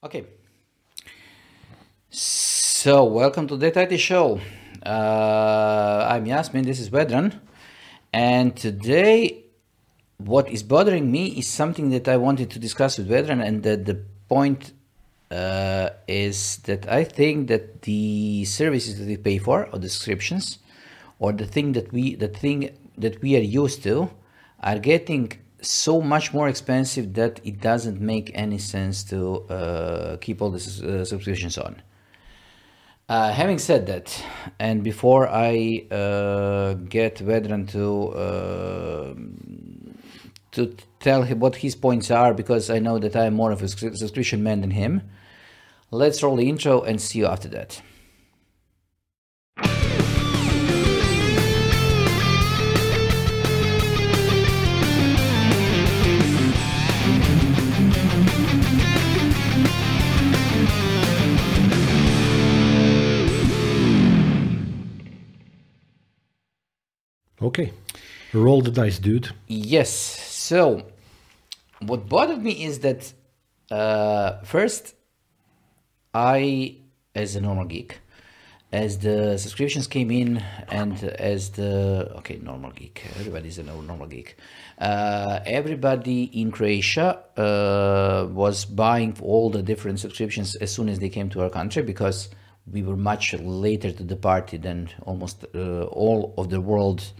Okay. So, welcome to the IT Show. Uh, I'm Yasmin, this is Vedran. And today, what is bothering me is something that I wanted to discuss with Vedran, and that the point uh, is that I think that the services that we pay for, or the subscriptions, or the thing that we, the thing that we are used to, are getting so much more expensive that it doesn't make any sense to uh, keep all the uh, subscriptions on. Uh, having said that, and before I uh, get Vedran to uh, to tell him what his points are, because I know that I'm more of a subscription man than him, let's roll the intro and see you after that. Okay. Roll the dice, dude. Yes. So, what bothered me is that uh, first, I, as a normal geek, as the subscriptions came in and as the okay normal geek everybody's a normal geek uh, everybody in croatia uh, was buying all the different subscriptions as soon as they came to our country because we were much later to the party than almost uh, all of the world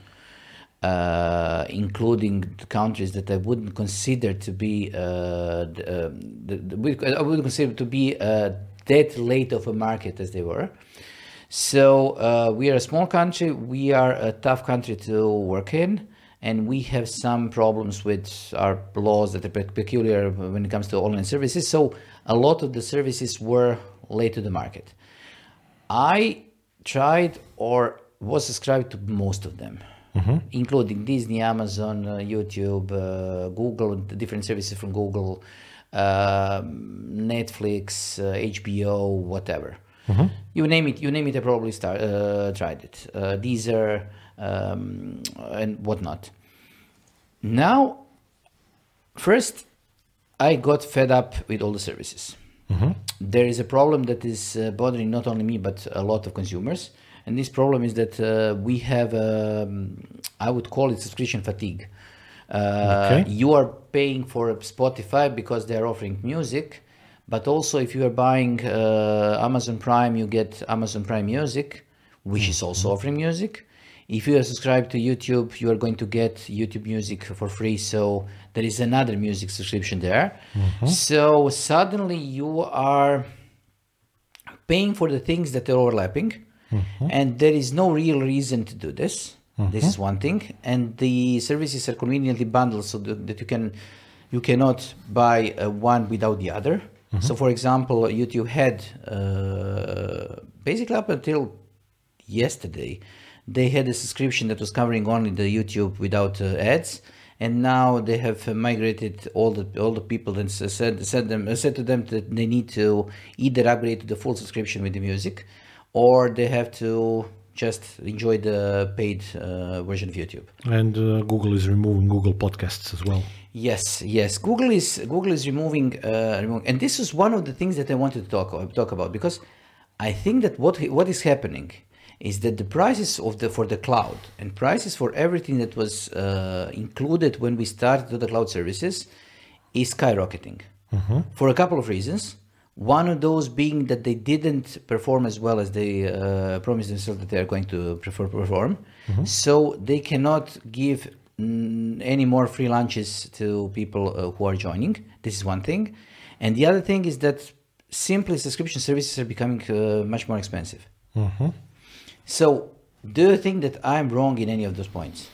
uh, including countries that I wouldn't consider to be uh, the, um, the, the, I wouldn't consider to be uh, that late of a market as they were. So uh, we are a small country. We are a tough country to work in, and we have some problems with our laws that are peculiar when it comes to online services. So a lot of the services were late to the market. I tried or was subscribed to most of them mm-hmm. including Disney, Amazon, uh, YouTube, uh, Google, different services from Google, uh, Netflix, HBO, whatever. Mm-hmm. You name it. You name it. I probably start, tried it. Deezer um, and whatnot. Now, first, I got fed up with all the services. Mm-hmm. There is a problem that is bothering not only me but a lot of consumers, and this problem is that uh, we have, um, I would call it subscription fatigue. Uh, okay. You are paying for Spotify because they are offering music, but also if you are buying uh, Amazon Prime, you get Amazon Prime Music, which mm-hmm. is also mm-hmm. offering music. If you are subscribed to YouTube, you are going to get YouTube Music for free. So there is another music subscription there. Mm-hmm. So suddenly you are paying for the things that are overlapping mm-hmm. and there is no real reason to do this. Mm-hmm. This is one thing, and the services are conveniently bundled so that, you can you cannot buy uh, one without the other. Mm-hmm. So, for example, YouTube had uh, basically up until yesterday, they had a subscription that was covering only the YouTube without uh, ads, and now they have migrated all the all the people and said said them said to them that they need to either upgrade to the full subscription with the music, or they have to just enjoy the paid uh, version of YouTube. And uh, Google is removing Google Podcasts as well. Yes, yes. Google is Google is removing, uh, removing, and this is one of the things that I wanted to talk talk about because I think that what what is happening is that the prices of the for the cloud and prices for everything that was uh, included when we started the cloud services is skyrocketing mm-hmm. for a couple of reasons. One of those being that they didn't perform as well as they uh, promised themselves that they are going to prefer perform. Mm-hmm. So they cannot give mm, any more free lunches to people uh, who are joining. This is one thing. And the other thing is that simply subscription services are becoming uh, much more expensive. Mm-hmm. So, do you think that I'm wrong in any of those points?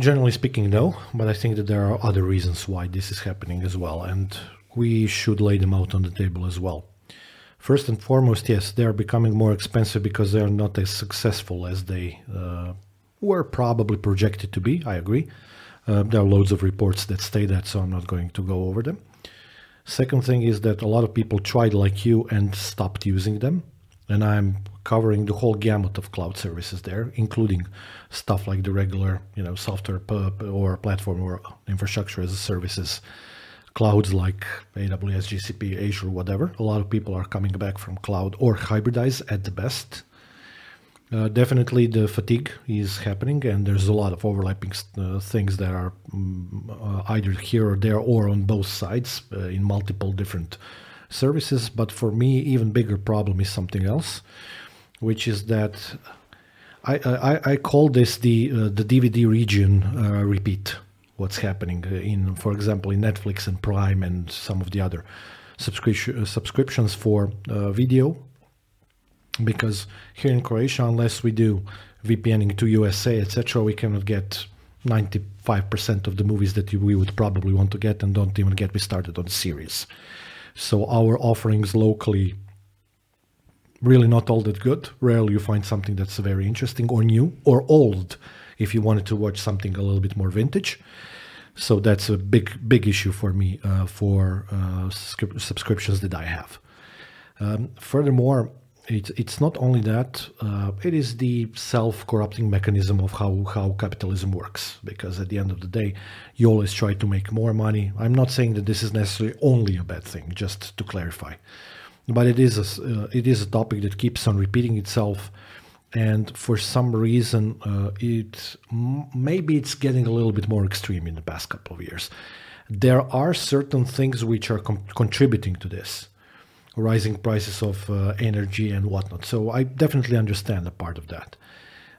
Generally speaking, no, but I think that there are other reasons why this is happening as well. And we should lay them out on the table as well. First and foremost, yes, they are becoming more expensive because they are not as successful as they uh, were probably projected to be. I agree. Uh, there are loads of reports that say that, so I'm not going to go over them. Second thing is that a lot of people tried like you and stopped using them. And I'm covering the whole gamut of cloud services there, including stuff like the regular, you know, software or platform or infrastructure as a services clouds like AWS, GCP, Azure, whatever. A lot of people are coming back from cloud or hybridize at the best. Uh, definitely, the fatigue is happening, and there's a lot of overlapping uh, things that are um, uh, either here or there or on both sides uh, in multiple different services. But for me, even bigger problem is something else, which is that I I, I call this the uh, the DVD region uh, repeat. What's happening uh, in, for example, in Netflix and Prime and some of the other subscription uh, subscriptions for uh, video because here in Croatia, unless we do VPNing to USA, etc., we cannot get 95% of the movies that we would probably want to get and don't even get me started on the series. So our offerings locally really not all that good. Rarely you find something that's very interesting or new or old if you wanted to watch something a little bit more vintage. So that's a big, big issue for me uh, for uh, subscriptions that I have. Um, furthermore, it's it's not only that uh, it is the self-corrupting mechanism of how how capitalism works because at the end of the day you always try to make more money i'm not saying that this is necessarily only a bad thing just to clarify but it is a, uh, it is a topic that keeps on repeating itself and for some reason uh, it maybe it's getting a little bit more extreme in the past couple of years there are certain things which are contributing to this rising prices of uh, energy and whatnot. So I definitely understand a part of that.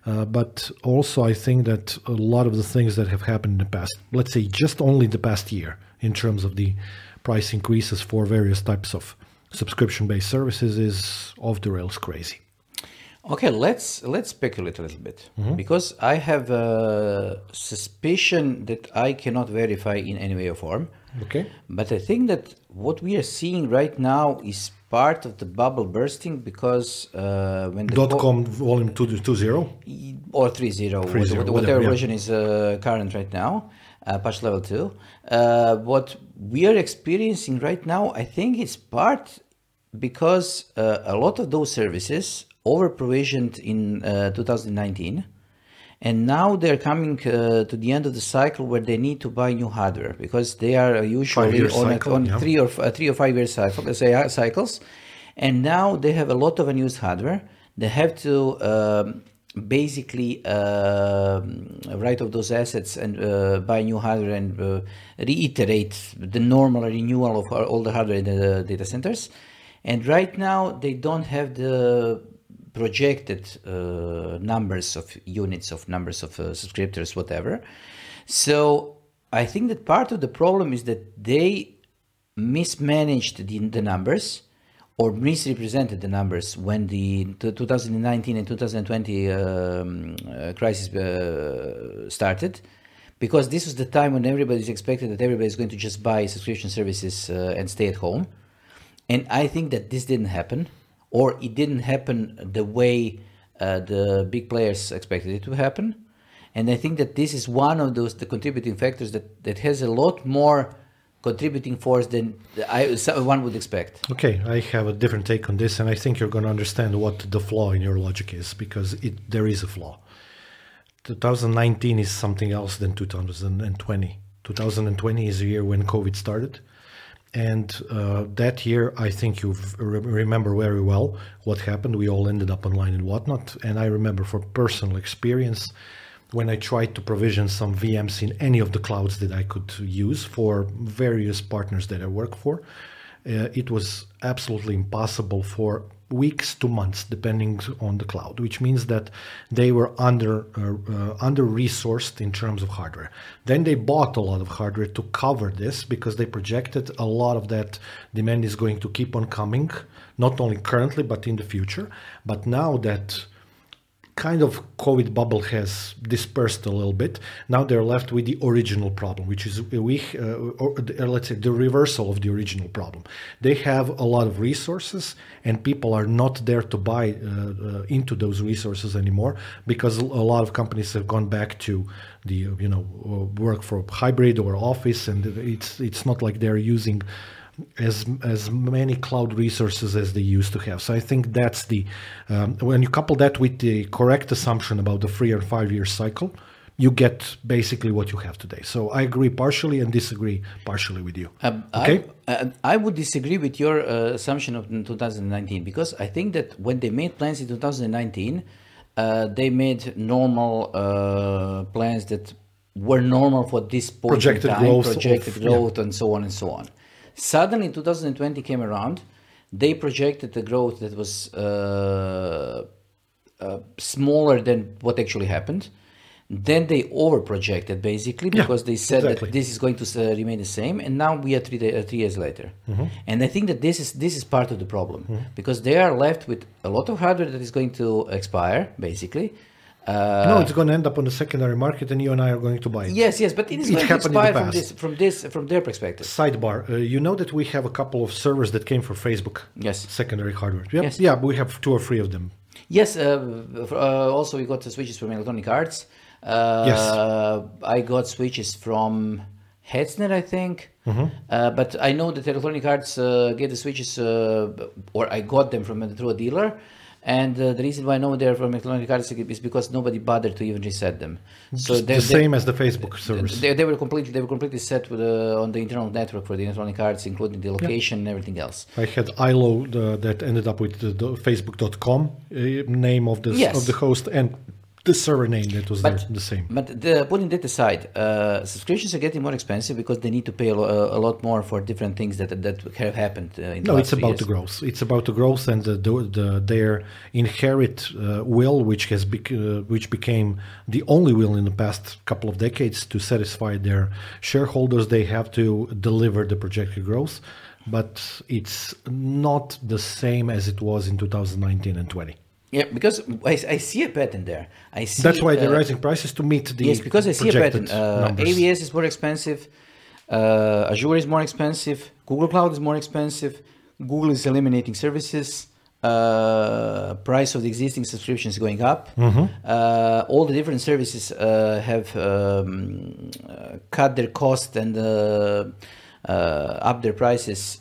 Uh, but also, I think that a lot of the things that have happened in the past, let's say just only the past year, in terms of the price increases for various types of subscription based services, is off the rails crazy. Okay, let's let's speculate a little bit mm-hmm. because I have a suspicion that I cannot verify in any way or form. Okay. But I think that what we are seeing right now is part of the bubble bursting because uh, when the dot co- com volume 2 two zero or 3 whatever, whatever yeah. version is uh, current right now, uh, patch level 2. Uh, what we are experiencing right now, I think is part because uh, a lot of those services over provisioned in uh, 2019 and now they're coming uh, to the end of the cycle where they need to buy new hardware because they are usually on, cycle, a, on yeah. three or uh, three or five year cycle, say uh, cycles, and now they have a lot of unused hardware. They have to um, basically uh, write off those assets and uh, buy new hardware and uh, reiterate the normal renewal of all the hardware in the data centers. And right now they don't have the projected uh, numbers of units of numbers of uh, subscribers whatever. So i think that part of the problem is that they mismanaged the, the numbers or misrepresented the numbers when the, the 2019 and 2020 um, uh, crisis uh, started because this was the time when everybody's expected that everybody is going to just buy subscription services uh, and stay at home. And i think that this didn't happen or it didn't happen the way uh, the big players expected it to happen. And I think that this is one of those the contributing factors that, that has a lot more contributing force than I, one would expect. Okay, I have a different take on this, and I think you're going to understand what the flaw in your logic is because it, there is a flaw. 2019 is something else than 2020. 2020 is a year when COVID started. And uh, that year, I think you re- remember very well what happened. We all ended up online and whatnot. And I remember for personal experience, when I tried to provision some VMs in any of the clouds that I could use for various partners that I work for, uh, it was absolutely impossible for weeks to months, depending on the cloud, which means that they were under uh, under resourced in terms of hardware. Then they bought a lot of hardware to cover this because they projected a lot of that demand is going to keep on coming, not only currently but in the future. But now that kind of COVID bubble has dispersed a little bit. Now they're left with the original problem, which is we, uh, or, uh, let's say, the reversal of the original problem. They have a lot of resources, and people are not there to buy uh, uh, into those resources anymore because a lot of companies have gone back to the you know work for hybrid or office, and it's it's not like they're using as as many cloud resources as they used to have. So I think that's the um, when you couple that with the correct assumption about the three and five year cycle, you get basically what you have today. So I agree partially and disagree partially with you. Um, okay. I, I would disagree with your uh, assumption of 2019 because I think that when they made plans in 2019, uh, they made normal uh, plans that were normal for this point Projected in time, growth projected of- growth, and so on and so on. Suddenly, 2020 came around. They projected a growth that was uh, uh, smaller than what actually happened. Then they over projected basically Yeah, because they said exactly. that this is going to uh, remain the same, and now we are three, day, uh, three years later. Mm-hmm. And I think that this is this is part of the problem because they are left with a lot of hardware that is going to expire basically. Uh, no, it's going to end up on the secondary market, and you and I are going to buy it. yes, yes, but it is It going to happened in the expire from this from this from their perspective. Sidebar: uh, You know that we have a couple of servers that came from Facebook. Yes. Secondary hardware. Yep. Yes. Yeah, we have two or three of them. Yes. Uh, uh, also, we got the switches from Electronic Arts. Uh, Yes. I got switches from Hetzner, I think. Mm-hmm. Uh, but I know that Electronic Arts uh, get the switches, uh, or I got them from through a dealer. And uh, the reason why I know they're from Electronic Arts is because nobody bothered to even reset them. So they the same as the Facebook servers. They, they were completely they were completely set with uh, on the internal network for the Electronic Arts, including the location and everything else. I had ILO the, that ended up with the, the Facebook.com uh, name of the Yes. of the host and the server name that was But- there, the same. But the, putting that aside, uh, subscriptions are getting more expensive because they need to pay a, lo- a lot more for different things that that have happened. Uh, in the No, it's about years. the growth. It's about the growth and the, the, the their inherit uh, will, which has bec- uh, which became the only will in the past couple of decades to satisfy their shareholders. They have to deliver the projected growth, but it's not the same as it was in 2019 and 20. Yeah, because I, I see a pattern there. I see. That's why they're uh, rising prices to meet the Yes, because I see a pattern. Uh. AWS is more expensive. Uh, Azure is more expensive. Google Cloud is more expensive. Google is eliminating services. Uh, price of the existing subscription is going up. Mm-hmm. Uh, all the different services uh, have um, uh, cut their cost and uh, uh, up their prices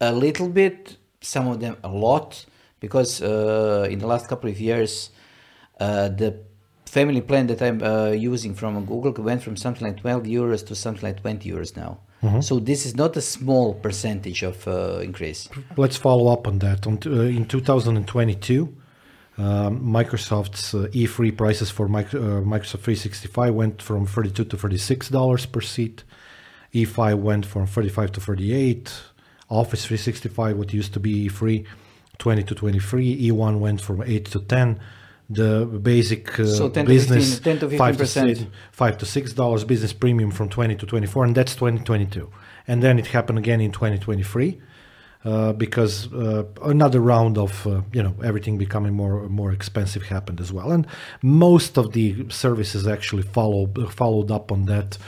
a little bit. Some of them a lot, because uh, in the last couple of years, uh, the family plan that I'm uh, using from Google went from something like 12 euros to something like 20 euros now. So this is not a small percentage of uh, increase. Let's follow up on that. In 2022, um, Microsoft's uh, E3 prices for mic- uh, Microsoft 365 went from 32 to 36 dollars per seat. E5 went from 35 to 38. Office 365, what used to be E3, 20 to 23. E1 went from 8 to 10. The basic uh, So 10 to business 15 10 to 5 to 15%. 6 five to six dollars business premium from 20 to 24 and that's 2022 and then it happened again in 2023 uh, because uh, another round of uh, you know everything becoming more more expensive happened as well and most of the services actually followed followed up on that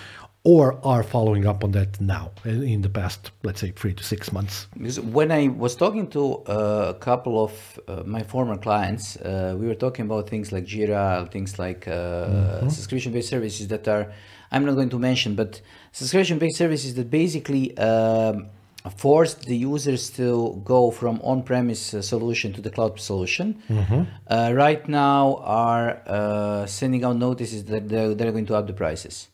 or are following up on that now in the past let's say three to six months? Because when I was talking to uh, a couple of uh, my former clients, uh, we were talking about things like Jira, things like uh, subscription-based services that are, I'm not going to mention, but subscription-based services that basically um, forced the users to go from on-premise uh, solution to the cloud solution. Uh, right now are uh, sending out notices that they're, they're going to up the prices,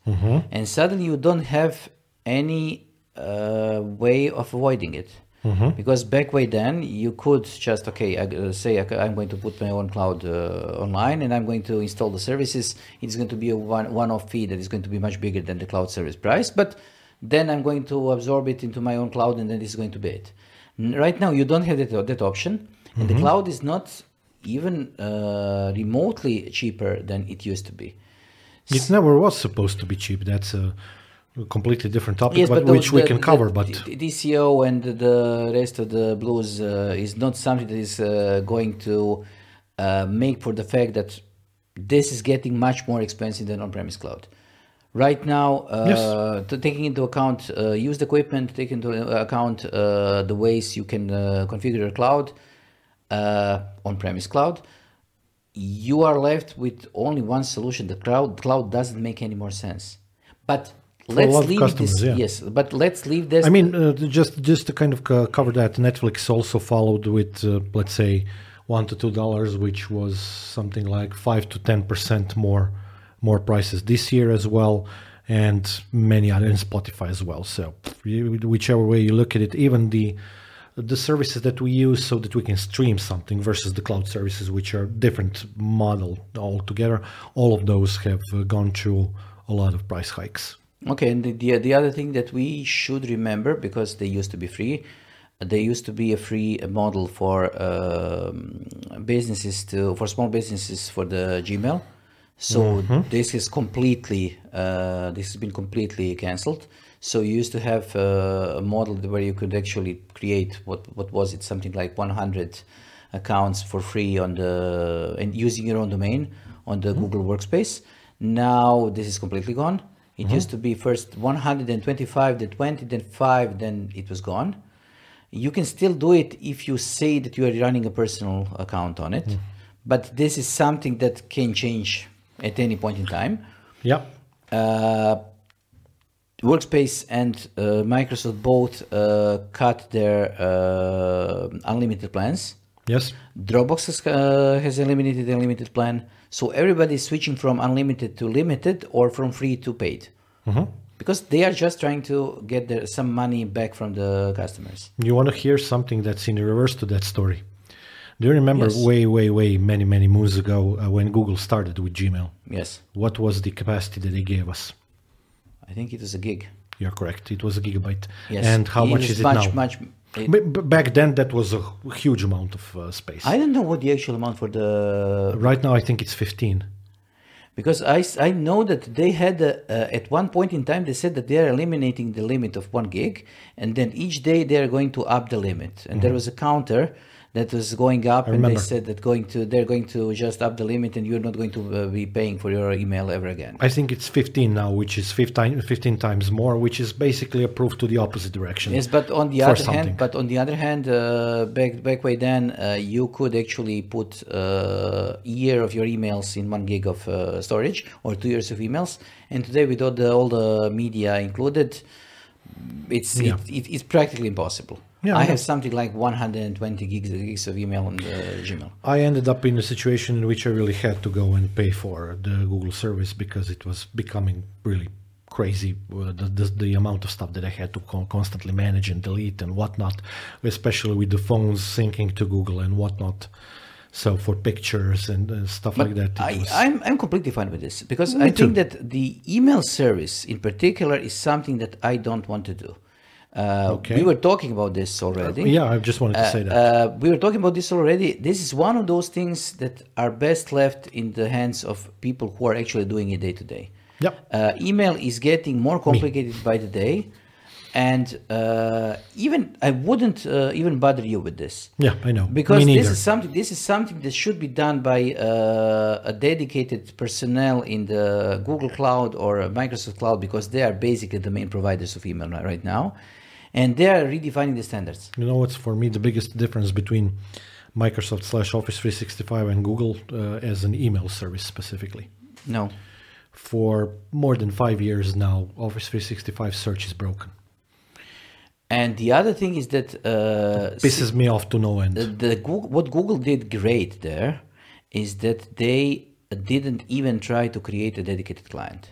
and suddenly you don't have any uh, way of avoiding it. Because back way then you could just okay I, uh, say okay, I'm going to put my own cloud uh, online and I'm going to install the services. It's going to be a one one-off fee that is going to be much bigger than the cloud service price, but then I'm going to absorb it into my own cloud and then this is going to be it. Right now you don't have that, that option, and the cloud is not even uh, remotely cheaper than it used to be. it never was supposed to be cheap that's a completely different topic Yes, but, but which the, we can the- cover but the TCO and the rest of the blues uh, is not something that is uh, going to uh, make for the fact that this is getting much more expensive than on-premise cloud. Right now, uh, to taking into account uh, used equipment, taking into account uh, the ways you can uh, configure your cloud, uh, on-premise cloud, you are left with only one solution. The cloud cloud doesn't make any more sense. But let's leave this. yeah. Yes, but let's leave this. I mean, uh, just just to kind of co- cover that, Netflix also followed with uh, let's say one to two dollars, which was something like five to ten percent more more prices this year as well, and many other, and Spotify as well. So whichever way you look at it, even the the services that we use so that we can stream something versus the cloud services, which are different model altogether, all of those have uh, gone through a lot of price hikes. Okay, and the, the the other thing that we should remember because they used to be free, they used to be a free model for um, businesses to for small businesses for the Gmail. So this is completely uh, this has been completely cancelled. So you used to have uh, a model where you could actually create what what was it something like 100 accounts for free on the and using your own domain on the Google Workspace. Now this is completely gone. It used to be first 125, then 20, then 5, then it was gone. You can still do it if you say that you are running a personal account on it, but this is something that can change at any point in time. Yeah. Uh, Workspace and uh, Microsoft both uh, cut their uh, unlimited plans. Yes. Dropbox has, uh, has eliminated the unlimited plan, so everybody is switching from unlimited to limited or from free to paid, because they are just trying to get their, some money back from the customers. You want to hear something that's in reverse to that story? Do you remember Yes. way, way, way, many, many moons ago uh, when Google started with Gmail? Yes, What was the capacity that they gave us? I think it was a gig. You're correct. It was a gigabyte. Yes, And how much is is it much, now? Much, it- back then, that was a huge amount of uh, space. I don't know what the actual amount for the right now, I think it's 15. because I, I know that they had a, uh, at one point in time they said that they are eliminating the limit of one gig and then each day they are going to up the limit and there was a counter that was going up and they said that going to they're going to just up the limit and you're not going to uh, be paying for your email ever again I think it's 15 now, which is 15, 15 times more, which is basically a proof to the opposite direction. yes but on the other something. hand but on the other hand uh, back back way then uh, you could actually put uh, a year of your emails in one gig of uh, storage or two years of emails and today with all the all the media included it's Yeah. it, it, it's practically impossible Yeah, i I have something like 120 gigs, gigs of email on the gmail I ended up in a situation in which I really had to go and pay for the Google service because it was becoming really crazy uh, the, the, the amount of stuff that I had to con- constantly manage and delete and whatnot, especially with the phones syncing to Google and whatnot. So for pictures and uh, stuff like that, I, was, I'm, I'm completely fine with this because Me I think that the email service in particular is something that I don't want to do. Uh, Okay. We were talking about this already. yeah, I just wanted to say that. Uh, we were talking about this already. This is one of those things that are best left in the hands of people who are actually doing it day to day. Yep. Uh, email is getting more complicated by the day, and uh, even I wouldn't uh, even bother you with this yeah, I know. because Me this is something this is something that should be done by uh, a dedicated personnel in the Google Cloud or Microsoft Cloud because they are basically the main providers of email right now, and they are redefining the standards. You know what's for me the biggest difference between Microsoft slash Office 365 and Google uh, as an email service specifically? No, For more than five years now, Office 365 search is broken. and the other thing is that uh, Pisses me off to no end. the, the Google, what Google did great there is that they didn't even try to create a dedicated client.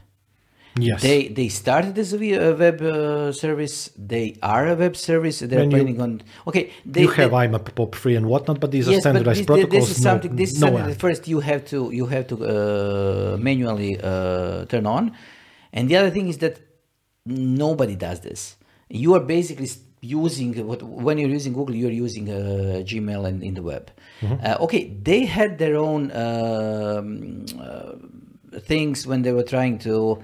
Yes. They they started as a web uh, service. They are a web service. They're When you- on. Okay, they, you have they, IMAP POP3 and whatnot, but these are yes, but standardized this, protocols. this is no, something. This is no something that first you have to you have to uh, manually uh, turn on, and the other thing is that nobody does this. You are basically using what when you're using Google, you're using uh, Gmail and in the web. Mm-hmm. Uh, okay, they had their own um, uh, things when they were trying to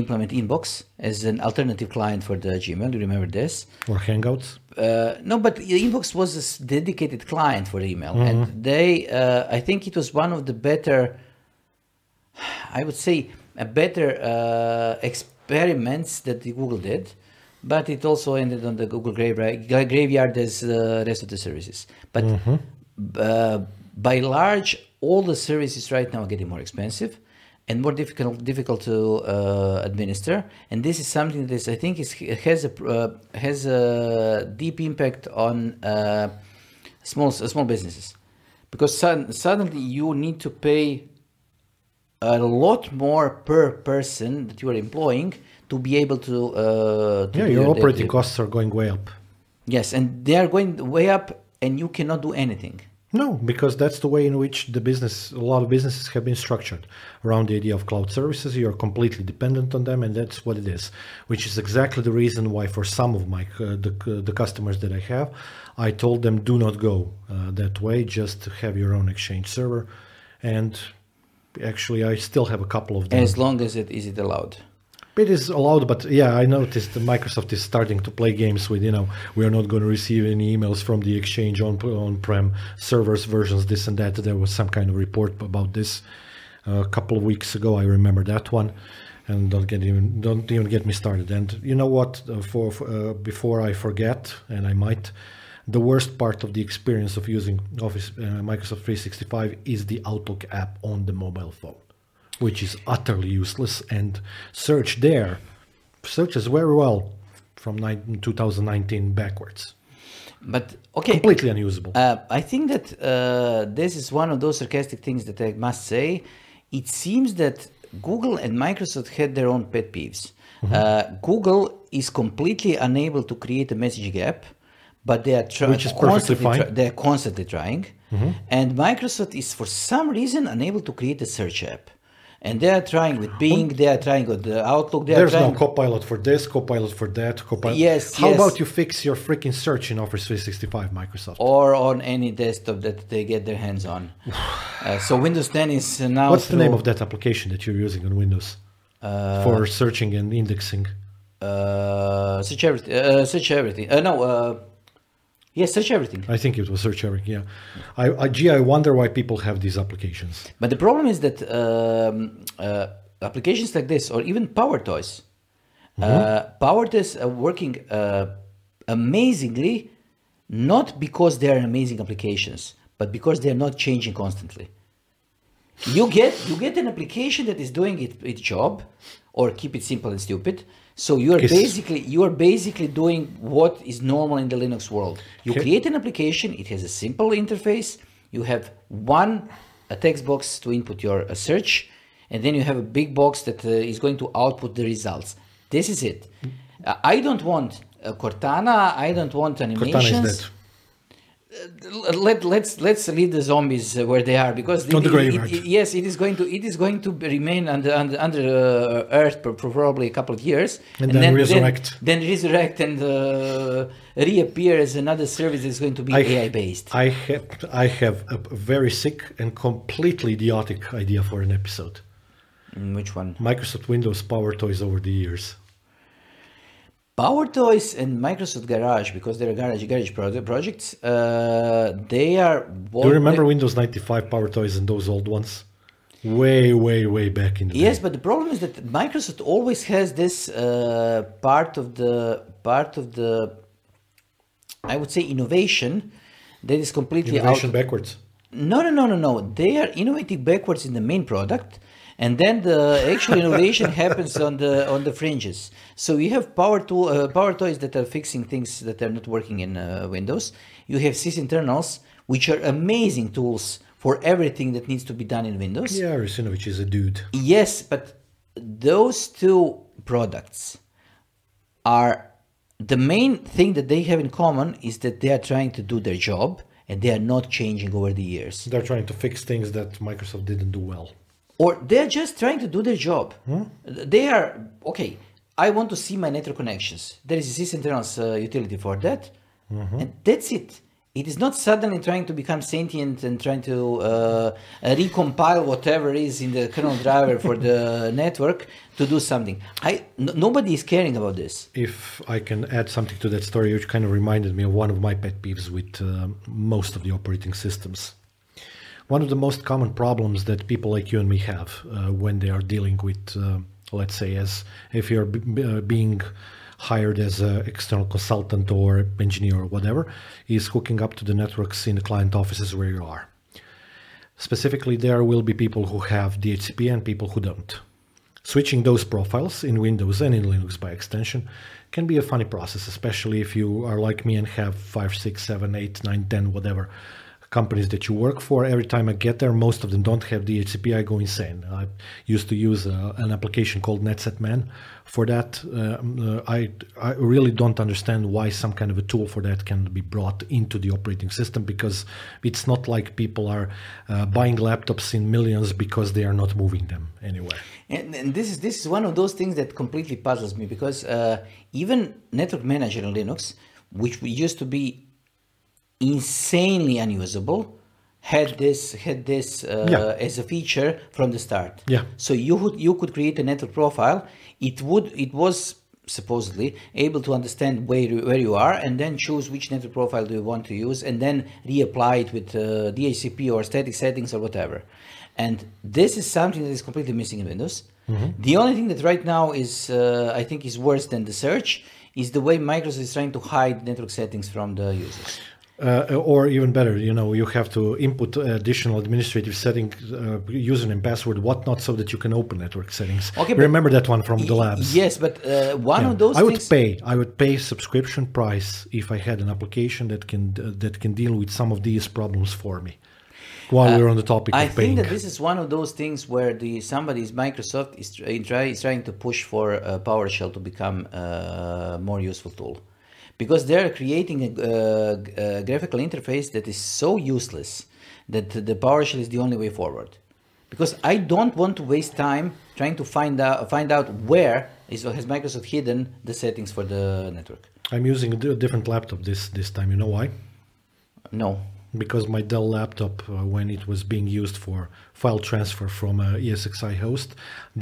implement Inbox as an alternative client for the Gmail. Do you remember this? Or Hangouts. Uh, no, but Inbox was a dedicated client for email, Mm-hmm. and they, uh, I think it was one of the better, I would say, a better uh, experiments that Google did, but it also ended on the Google graveyard, graveyard as the rest of the services. But Mm-hmm. uh, by large, all the services right now are getting more expensive and more difficult difficult to uh, administer. And this is something that is, I think is has a uh, has a deep impact on uh, small small businesses because sudden, suddenly you need to pay a lot more per person that you are employing to be able to. Uh, to Yeah, your the- operating the- costs are going way up. Yes, and they are going way up, and you cannot do anything. No, because that's the way in which the business, a lot of businesses have been structured around the idea of cloud services. You're completely dependent on them, and that's what it is. Which is exactly the reason why, for some of my uh, the the customers that I have, I told them do not go uh, that way. Just have your own Exchange server, and actually, I still have a couple of them. As long as it is it allowed. It is allowed, but yeah, I noticed Microsoft is starting to play games with, you know, we are not going to receive any emails from the Exchange on on-prem servers versions, this and that. There was some kind of report about this uh, a couple of weeks ago. I remember that one, and don't get even don't even get me started. And you know what? Uh, for, for uh, before I forget, and I might, the worst part of the experience of using Office uh, Microsoft 365 is the Outlook app on the mobile phone which is utterly useless. And search there searches very well from nine, 2019 backwards. But okay, Completely unusable. Uh, I think that uh, this is one of those sarcastic things that I must say. It seems that Google and Microsoft had their own pet peeves. Mm-hmm. Uh, Google is completely unable to create a messaging app, but they are trying. Which is perfectly fine. Mm-hmm. they're constantly trying, and Microsoft is for some reason unable to create a search app. And they are trying with Bing. They are trying with the Outlook. They There's no Copilot for this, Copilot for that, Copilot. Yes, How yes. about you fix your freaking search in Office 365, Microsoft? or on any desktop that they get their hands on. Uh, so Windows 10 is now. What's the name of that application that you're using on Windows for searching and indexing? Uh, search everything. Uh, search everything. Uh, no. Uh, yes, search everything. I think it was Search Everything. Yeah. I, I, gee, I wonder why people have these applications. But the problem is that um, uh, applications like this, or even Power Toys, uh, Power Toys are working uh, amazingly, not because they are amazing applications, but because they are not changing constantly. You get you get an application that is doing it, its job, or keep it simple and stupid. So you are basically you are basically doing what is normal in the Linux world. You Okay. create an application. It has a simple interface. You have one a text box to input your search, and then you have a big box that uh, is going to output the results. This is it. Uh, I don't want uh, Cortana. I don't want animations Cortana is dead. Let let's let's leave the zombies where they are because the it- it- yes, it is going to it is going to remain under under, under uh, earth for, for probably a couple of years, And then resurrect. then, resurrect and uh, reappear as another service that's going to be AI based. I have I have a very sick and completely idiotic idea for an episode. Which one? Microsoft Windows Power Toys over the years. Power Toys and Microsoft Garage, because they're garage garage pro- projects, uh, they are. Do you remember Windows 95 Power Toys and those old ones? Way, way, way back in the Yes, day. but the problem is that Microsoft always has this uh, part of the part of the, I would say, innovation that is completely Innovation out. backwards. No, no, no, no, no. They are innovating backwards in the main product, and then the actual innovation happens on the on the fringes. So you have power tool, uh, power toys that are fixing things that are not working in uh, Windows. You have sysinternals, which are amazing tools for everything that needs to be done in Windows. Yeah, Russinovich is a dude. Yes, but those two products are the main thing that they have in common is that they are trying to do their job and they are not changing over the years. They're trying to fix things that Microsoft didn't do well. Or they're just trying to do their job. They are okay. I want to see my network connections. There is a sysinternals uh, utility for that, and that's it. It is not suddenly trying to become sentient and trying to uh, recompile whatever is in the kernel driver for the network to do something. I n- nobody is caring about this. If I can add something to that story, which kind of reminded me of one of my pet peeves with uh, most of the operating systems. One of the most common problems that people like you and me have uh, when they are dealing with, uh, let's say, as if you're b- uh, being hired as an external consultant or engineer or whatever, is hooking up to the networks in the client offices where you are. Specifically, there will be people who have DHCP and people who don't. Switching those profiles in Windows and in Linux by extension can be a funny process, especially if you are like me and have 5, 6, 7, 8, 9, 10, whatever companies that you work for. Every time I get there, most of them don't have DHCP. I go insane. I used to use uh, an application called NetSetMan for that. Um, uh, I I really don't understand why some kind of a tool for that can be brought into the operating system because it's not like people are uh, buying laptops in millions because they are not moving them anywhere. And, and this is this is one of those things that completely puzzles me because uh, even Network Manager in Linux, which used to be insanely unusable, had this had this uh, Yeah. as a feature from the start. Yeah. So you would you could create a network profile. It would it was supposedly able to understand where you, where you are and then choose which network profile do you want to use and then reapply it with uh, DHCP or static settings or whatever. And this is something that is completely missing in Windows. The only thing that right now is uh, I think is worse than the search is the way Microsoft is trying to hide network settings from the users. Uh, or even better, you know, you have to input additional administrative setting, uh, username, password, whatnot, so that you can open network settings. Okay, remember that one from the labs. Yes, but uh, one Yeah. of those I would pay. I would pay subscription price if I had an application that can uh, that can deal with some of these problems for me. While we're on the topic Uh, I of paying, think that this is one of those things where the somebody's Microsoft is, try, is trying to push for uh, PowerShell to become a more useful tool, because they're creating a, uh, g- a graphical interface that is so useless that the PowerShell is the only way forward. Because I don't want to waste time trying to find out find out where is has Microsoft hidden the settings for the network. I'm using a different laptop this this time. You know why? No, because my Dell laptop, uh, when it was being used for file transfer from a ESXi host,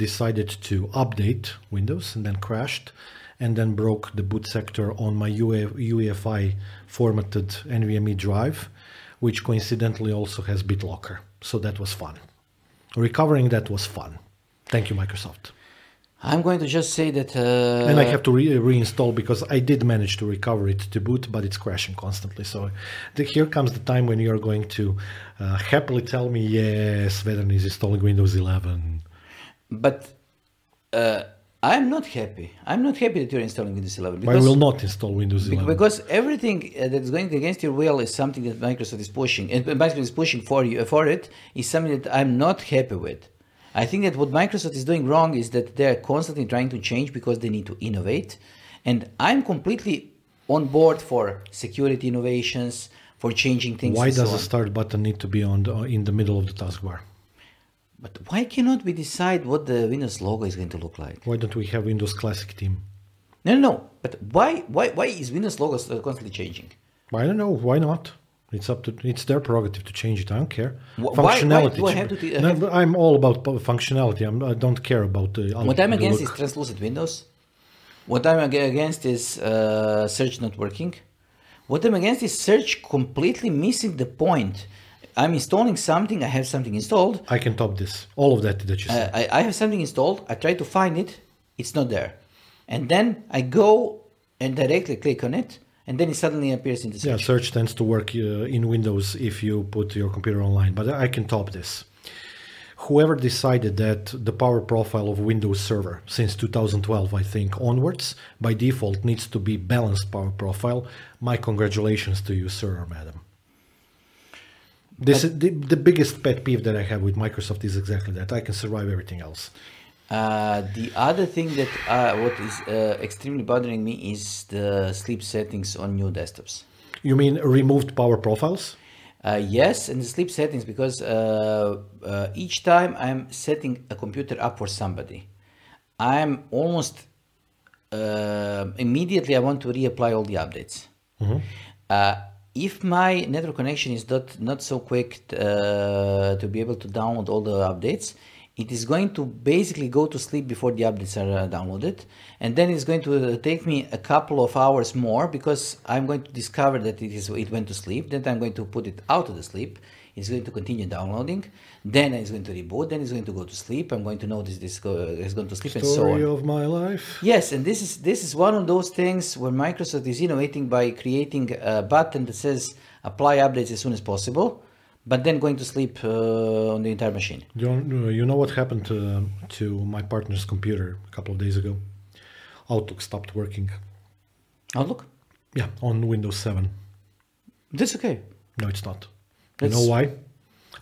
decided to update Windows and then crashed, and then broke the boot sector on my UA- UEFI formatted NVMe drive, which coincidentally also has BitLocker. So that was fun. Recovering that was fun. Thank you, Microsoft. I'm going to just say that. Uh, and I have to re- reinstall because I did manage to recover it to boot, but it's crashing constantly. So the, here comes the time when you're going to uh, happily tell me, yes, Vedran is installing Windows 11. But uh, I'm not happy. I'm not happy that you're installing Windows 11 I because, will not install Windows 11. because everything uh, that's going against your will is something that Microsoft is pushing, and Microsoft is pushing for you for it is something that I'm not happy with. I think that what Microsoft is doing wrong is that they're constantly trying to change because they need to innovate, and I'm completely on board for security innovations, for changing things. Why and so does the start button need to be on the, in the middle of the taskbar? But why cannot we decide what the Windows logo is going to look like? Why don't we have Windows Classic theme? No, no, no. But why, why, why is Windows logo constantly changing? I don't know. Why not? It's up to it's their prerogative to change it. I don't care. Wh- why- why do I have to t- No, have- but I'm all about functionality. I'm, I don't care about the. What I'm against look. is translucent windows. What I'm against is uh, search not working. What I'm against is search completely missing the point. I'm installing something. I have something installed. I can top this. All of that that you Uh, said. I, I have something installed. I try to find it. It's not there. And then I go and directly click on it, and then it suddenly appears in the search. Yeah, search. search tends to work uh, in Windows if you put your computer online, but I can top this. Whoever decided that the power profile of Windows Server since 2012, I think, onwards, by default needs to be balanced power profile, my congratulations to you, sir or madam. This is the, the biggest pet peeve that I have with Microsoft is exactly that. I can survive everything else. Uh, the other thing that uh, what is uh, extremely bothering me is the sleep settings on new desktops. You mean removed power profiles? Uh, yes, and the sleep settings because uh, uh, each time I'm setting a computer up for somebody, I'm almost uh, immediately I want to reapply all the updates. Uh, if my network connection is not not so quick uh, to be able to download all the updates, it is going to basically go to sleep before the updates are uh, downloaded, and then it's going to take me a couple of hours more because I'm going to discover that it is it went to sleep. Then I'm going to put it out of the sleep. It's going to continue downloading. Then it's going to reboot. Then it's going to go to sleep. I'm going to notice this go, is going to sleep and so on. Story of my life. Yes, and this is this is one of those things where Microsoft is innovating by creating a button that says apply updates as soon as possible, but then going to sleep uh, on the entire machine. You, know- you know what happened to, to my partner's computer a couple of days ago? Outlook stopped working. Outlook, Yeah, on Windows 7. that's okay. No, it's not. You know why?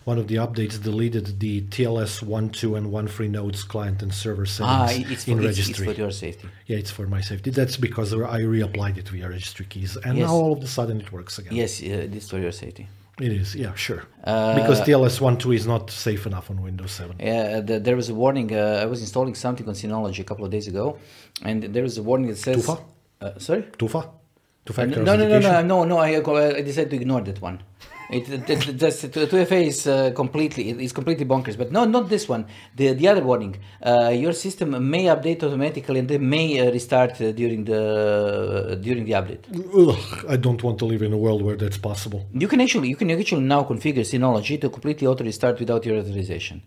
One of the updates deleted the TLS 1.2 and 1.3 nodes client and server Ah, settings it's for, in it's, it's registry. for your safety. yeah, it's for my safety. That's because I reapplied it via registry keys, and Yes. now all of a sudden it works again. Yes, uh, this for your safety. It is, yeah, sure. Uh, because TLS 1.2 is not safe enough on Windows 7. Yeah, the, there was a warning. Uh, I was installing something on Synology a couple of days ago, and there was a warning that says. Tufa? Uh, sorry. Tufa? Two Uh, factor no, no, no, authentication? no, no, no. I, I decided to ignore that one. It, it, it that's, 2FA is uh, completely it is completely bonkers. But no, not this one. The the other warning. Uh, your system may update automatically and then may uh, restart uh, during the during the update. Ugh, I don't want to live in a world where that's possible. You can actually you can actually now configure Synology to completely auto restart without your authorization.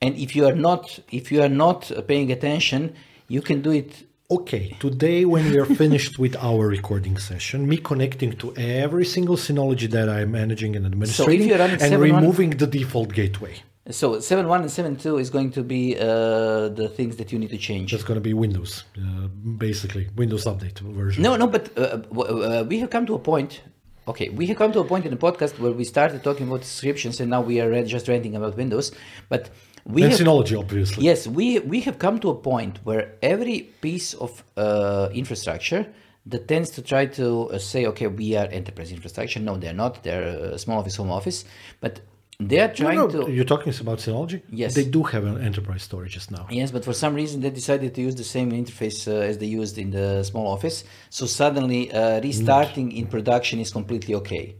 And if you are not if you are not paying attention, you can do it. Okay, today when we are finished with our recording session, me connecting to every single Synology that I'm managing and administrating you're and removing the default gateway. So 7.1 and 7.2 is going to be uh, the things that you need to change. That's going to be Windows, uh, basically, Windows Update version. No, no, but uh, w- uh, we have come to a point. Okay, we have come to a point in the podcast where we started talking about subscriptions, and now we are just ranting about Windows. But we have, obviously. yes, we we have come to a point where every piece of uh, infrastructure that tends to try to uh, say, okay, we are enterprise infrastructure. No, they're not. They're uh, small office, home office, but they are trying no, to. You're talking about Synology? Yes. They do have an enterprise storages now. Yes, but for some reason they decided to use the same interface uh, as they used in the small office. So suddenly uh, restarting in production is completely okay.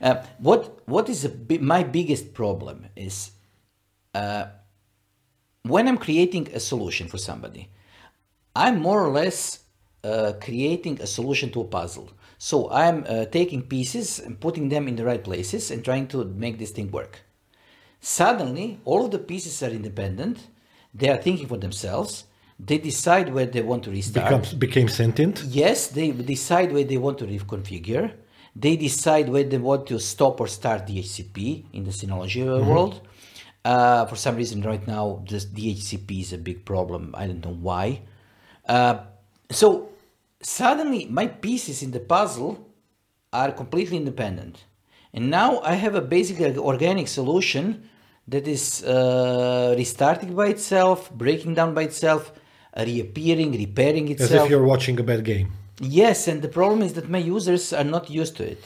Uh, what what is a bi- my biggest problem is uh, when I'm creating a solution for somebody, I'm more or less uh, creating a solution to a puzzle. So I'm uh, taking pieces and putting them in the right places and trying to make this thing work. Suddenly, all of the pieces are independent. They are thinking for themselves. They decide where they want to restart. Becomes, became sentient. Yes, they decide where they want to reconfigure. They decide where they want to stop or start DHCP in the Synology Mm-hmm. world. Uh, for some reason, right now, this DHCP is a big problem. I don't know why. Uh, so suddenly, my pieces in the puzzle are completely independent. And now I have a basically organic solution that is uh, restarting by itself, breaking down by itself, reappearing, repairing itself. As if you're watching a bad game. Yes, and the problem is that my users are not used to it.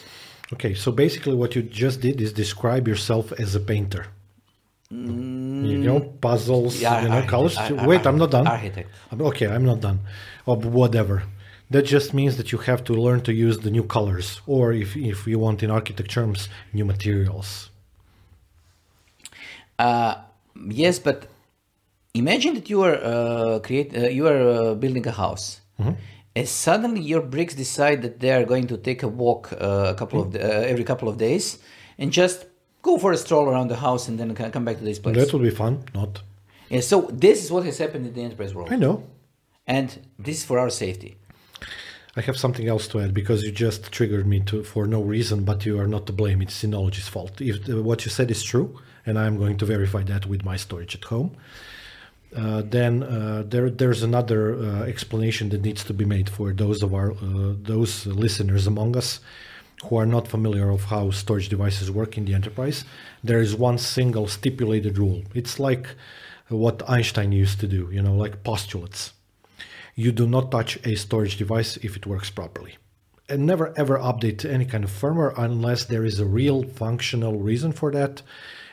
Okay, so basically what you just did is describe yourself as a painter. You know, puzzles, Mm. Yeah, you know, colors. Wait, I'm not done. architect. Okay, I'm not done. Or whatever. That just means that you have to learn to use the new colors, or if, if you want in architect terms, new materials. Uh, yes, but imagine that you are uh, create uh, you are uh, building a house, and suddenly your bricks decide that they are going to take a walk uh, a couple of the, uh, every couple of days, and just go for a stroll around the house and then come back to this place. That will be fun, not. Yeah, so this is what has happened in the enterprise world, I know. and this is for our safety. I have something else to add because you just triggered me to for no reason, but you are not to blame. It's Synology's fault. If what you said is true, and I'm going to verify that with my storage at home, uh, then uh, there there's another uh, explanation that needs to be made for those of our uh, those listeners among us who are not familiar of how storage devices work in the enterprise. There is one single stipulated rule. It's like what Einstein used to do, you know, like postulates you do not touch a storage device if it works properly. And never ever update any kind of firmware unless there is a real functional reason for that.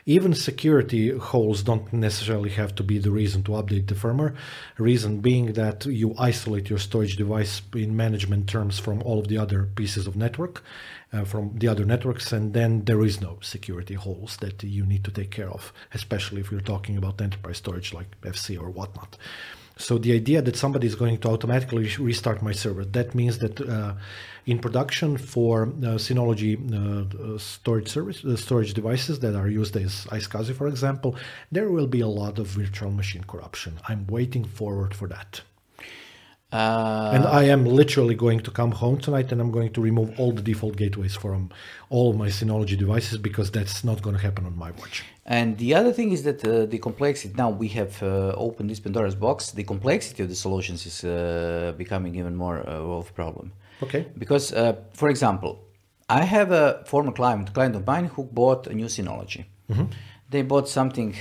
Even security holes don't necessarily have to be the reason to update the firmware. Reason being that you isolate your storage device in management terms from all of the other pieces of network, from the other networks, and then there is no security holes that you need to take care of, especially if you're talking about enterprise storage like FC or whatnot. So the idea that somebody is going to automatically restart my server, that means that uh, in production for uh, Synology uh, storage service, uh, storage devices that are used as iSCSI, for example, there will be a lot of virtual machine corruption. I'm waiting forward for that. Uh, and I am literally going to come home tonight and I'm going to remove all the default gateways from all of my Synology devices because that's not going to happen on my watch. And the other thing is that uh, the complexity, now we have uh, opened this Pandora's box, the complexity of the solutions is uh, becoming even more uh, of a problem. Okay. Because, uh, for example, I have a former client, client of mine, who bought a new Synology. They bought something.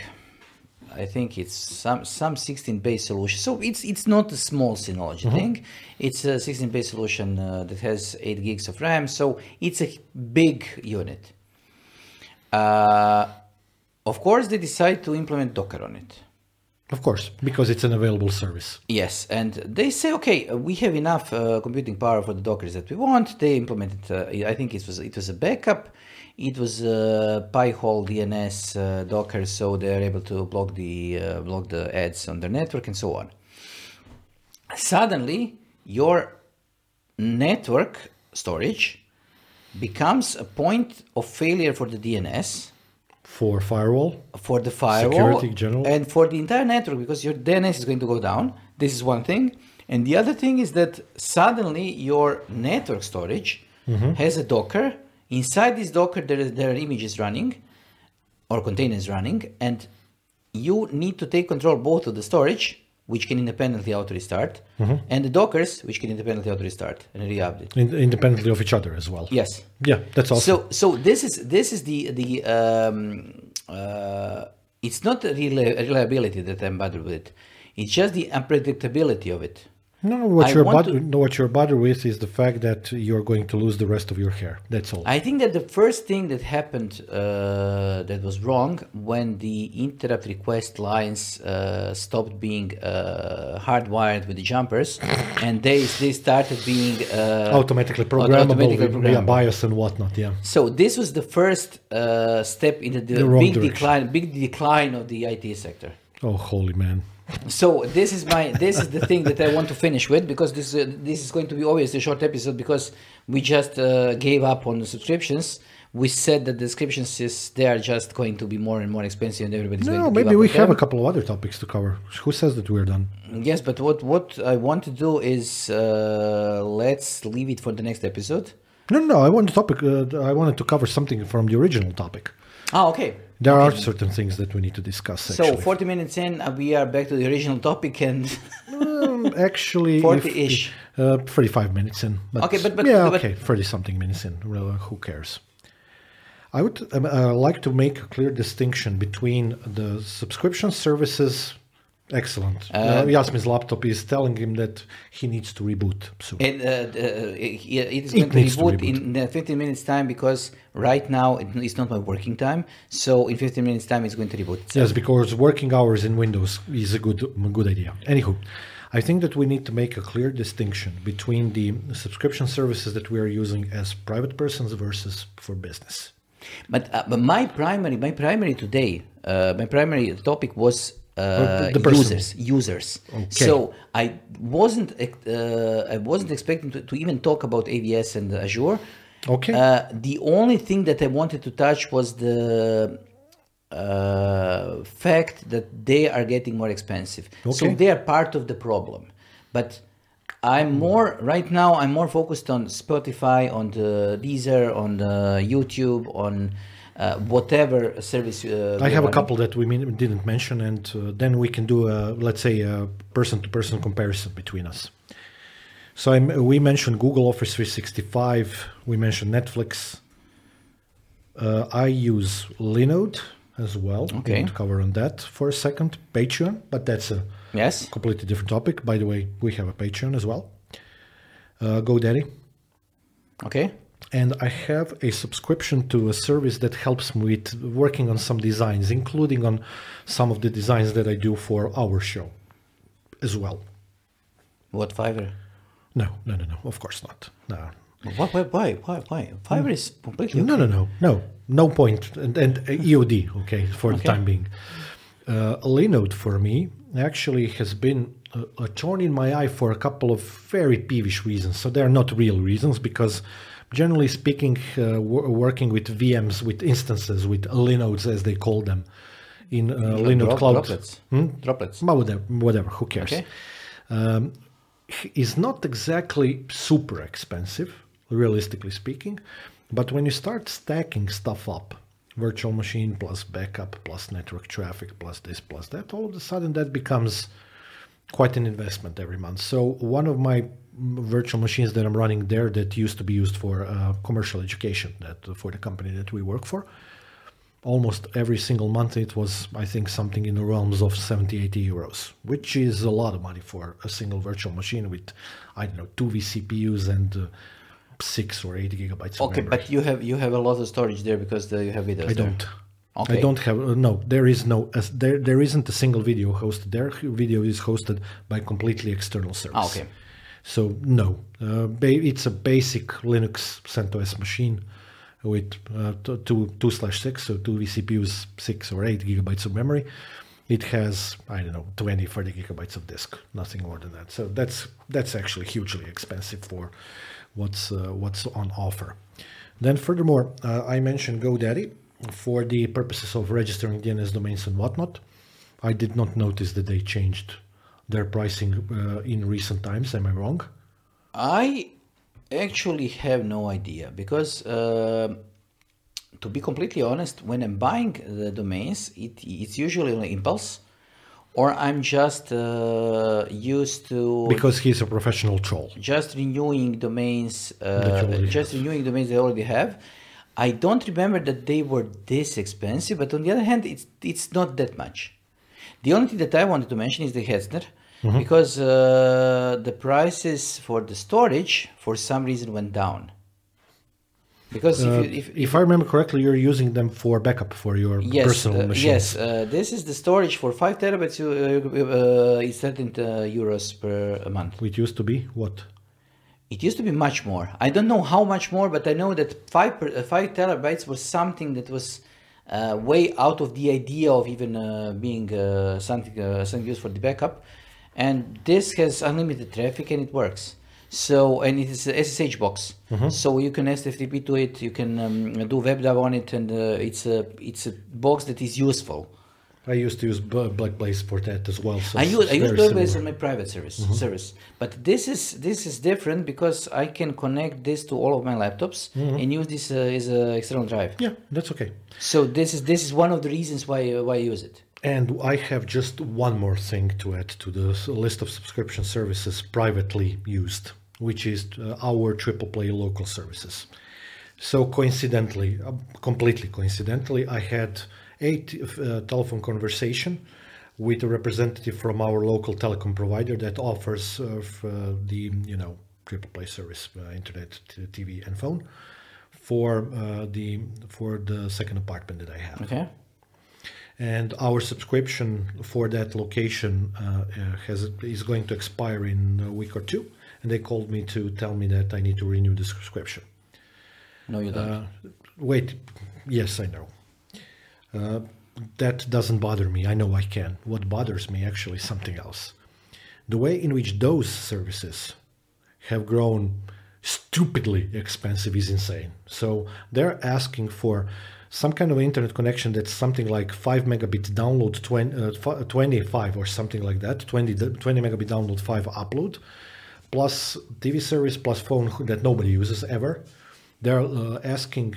I think it's some some 16 base solution. So it's it's not a small Synology thing. It's a 16 base solution uh, that has 8 gigs of RAM. So it's a big unit. Uh, of course, they decide to implement Docker on it. Of course, because it's an available service. Yes, and they say, okay, we have enough uh, computing power for the Dockers that we want. They implemented, uh, I think it was it was a backup. It was a Pi-hole DNS uh, Docker, so they are able to block the uh, block the ads on their network and so on. Suddenly, your network storage becomes a point of failure for the DNS For firewall, for the firewall Security general. and for the entire network because your DNS is going to go down. This is one thing. And the other thing is that suddenly your network storage Mm-hmm. has a Docker. Inside this Docker, there, is, there are images running or containers running, and you need to take control both of the storage, which can independently auto restart, Mm-hmm. and the Dockers, which can independently auto restart and re-update. in, independently of each other as well. Yes. Yeah, that's awesome. So so this is this is the the um, uh, it's not the reliability that I'm bothered with. It's just the unpredictability of it. No, what I you're want bother- no, what you're bothered with is the fact that you're going to lose the rest of your hair. That's all. I think that the first thing that happened uh, that was wrong when the interrupt request lines uh, stopped being uh, hardwired with the jumpers, and they they started being uh, automatically programmable automatically with- via. BIOS and whatnot. Yeah. So this was the first uh, step in the, The wrong big direction. decline, big decline of the IT sector. Oh, holy man. So this is my this is the thing that I want to finish with because this uh, this is going to be always a short episode because we just uh, gave up on the subscriptions. We said that the subscriptions is they are just going to be more and more expensive and everybody's going No, to give maybe we have a couple of other topics to cover. Who says that we're done? Yes, but what what I want to do is uh, let's leave it for the next episode. No, no, I want to topic. Uh, I wanted to cover something from the original topic. Ah, okay. There are certain things that we need to discuss. So 40 minutes in, uh, we are back to the original topic and Um, actually, 40-ish. uh, 35 minutes in. But Okay, but- but- yeah, but- okay, 30 something minutes in. Well, uh, who cares? I would um, uh, like to make a clear distinction between the subscription services. Excellent. Uh, Yasmin's laptop is telling him that he needs to reboot soon. And uh, uh, it it is It to needs to reboot, reboot. in uh, 15 minutes time because right now it's not my working time. So in 15 minutes time it's going to reboot. itself. Yes, because working hours in Windows is a good good idea. Anywho, I think that we need to make a clear distinction between the subscription services that we are using as private persons versus for business. But, uh, but my primary my primary today uh, my primary topic was uh, the person. users users. So I wasn't uh, I wasn't expecting to, to even talk about AVS and Azure. Okay. Uh, the only thing that I wanted to touch was the uh, fact that they are getting more expensive. okay. So they are part of the problem. But I'm more right now. I'm more focused on Spotify, on the Deezer, on the YouTube, on uh, whatever service. Uh, I have a couple that we mean- didn't mention, and uh, then we can do a let's say a person-to-person comparison between us. So I'm, we mentioned Google Office 365. We mentioned Netflix. Uh, I use Linode as well. We Okay. to cover on that for a second. Patreon, but that's a Yes. completely different topic. By the way, we have a Patreon as well. Uh, GoDaddy. Okay. And I have a subscription to a service that helps me with working on some designs, including on some of the designs that I do for our show as well. What Fiverr? No, no, no, no, of course not. No, Why? Why? Why? Why? why? Fiverr is completely. no, no, no, no, no point. And, and EOD, okay, for the time being. Uh, Linode for me actually has been a, a thorn in my eye for a couple of very peevish reasons. So they're not real reasons because, generally speaking, uh, wo- working with VMs, with instances, with Linodes as they call them, in uh, Linode Drop- Cloud, droplets. Hmm? Droplets. Whatever, whatever, who cares? Okay. Um, is not exactly super expensive, realistically speaking, but when you start stacking stuff up, virtual machine plus backup plus network traffic plus this plus that, all of a sudden that becomes quite an investment every month. So one of my virtual machines that I'm running there that used to be used for uh, commercial education that for the company that we work for. Almost every single month, it was I think something in the realms of 70, 80 euros, which is a lot of money for a single virtual machine with I don't know two vCPUs and uh, six or eight gigabytes. Okay, of but you have you have a lot of storage there because the, you have videos. I there. don't. Okay. I don't have uh, no. There is no as there. There isn't a single video hosted. Their video is hosted by completely external service. Ah, okay. So no, uh, it's a basic Linux CentOS machine with uh, two two slash six, so two vCPUs, six or eight gigabytes of memory. It has I don't know 20, 30 gigabytes of disk, nothing more than that. So that's that's actually hugely expensive for what's uh, what's on offer. Then furthermore, uh, I mentioned GoDaddy for the purposes of registering DNS domains and whatnot. I did not notice that they changed their pricing uh, in recent times. Am I wrong? I actually have no idea because, uh, to be completely honest, when I'm buying the domains, it, it's usually an impulse, or I'm just uh, used to Because he's a professional troll. just renewing domains, uh, just have. renewing domains they already have. I don't remember that they were this expensive, but on the other hand, it's it's not that much. The only thing that I wanted to mention is the Hetzner, Mm-hmm. because uh, the prices for the storage for some reason went down. Because Uh, if, you, if, if I remember correctly, you're using them for backup for your yes, personal uh, machines. yes, uh, this is the storage for five terabytes. Uh, uh, it's 13 uh, euros per month. It used to be what? It used to be much more. I don't know how much more, but I know that five per, uh, five terabytes was something that was uh, way out of the idea of even uh, being uh, something uh, something used for the backup. And this has unlimited traffic and it works. So and it is a SSH box, so you can SFTP to it. You can um, do WebDAV on it, and uh, it's a it's a box that is useful. I used to use B- Backblaze for that as well. So I use I use similar. on my private service service, but this is this is different because I can connect this to all of my laptops and use this uh, as an external drive. Yeah, that's okay. So this is this is one of the reasons why uh, why I use it. And I have just one more thing to add to the list of subscription services privately used, which is uh, our triple play local services. So coincidentally, uh, completely coincidentally, I had a t- uh, telephone conversation with a representative from our local telecom provider that offers uh, uh, the you know triple play service, uh, internet, t- TV, and phone for uh, the for the second apartment that I have Okay. and our subscription for that location has is going to expire in a week or two and they called me to tell me that i need to renew the subscription No, you don't. uh, wait yes i know uh, that doesn't bother me. I know i can. What bothers me actually is something else. The way in which those services have grown stupidly expensive is insane. So they're asking for some kind of internet connection that's something like 5 megabit download 20, uh, 25 or something like that 20, 20 megabit download 5 upload plus tv service plus phone that nobody uses ever. They're uh, asking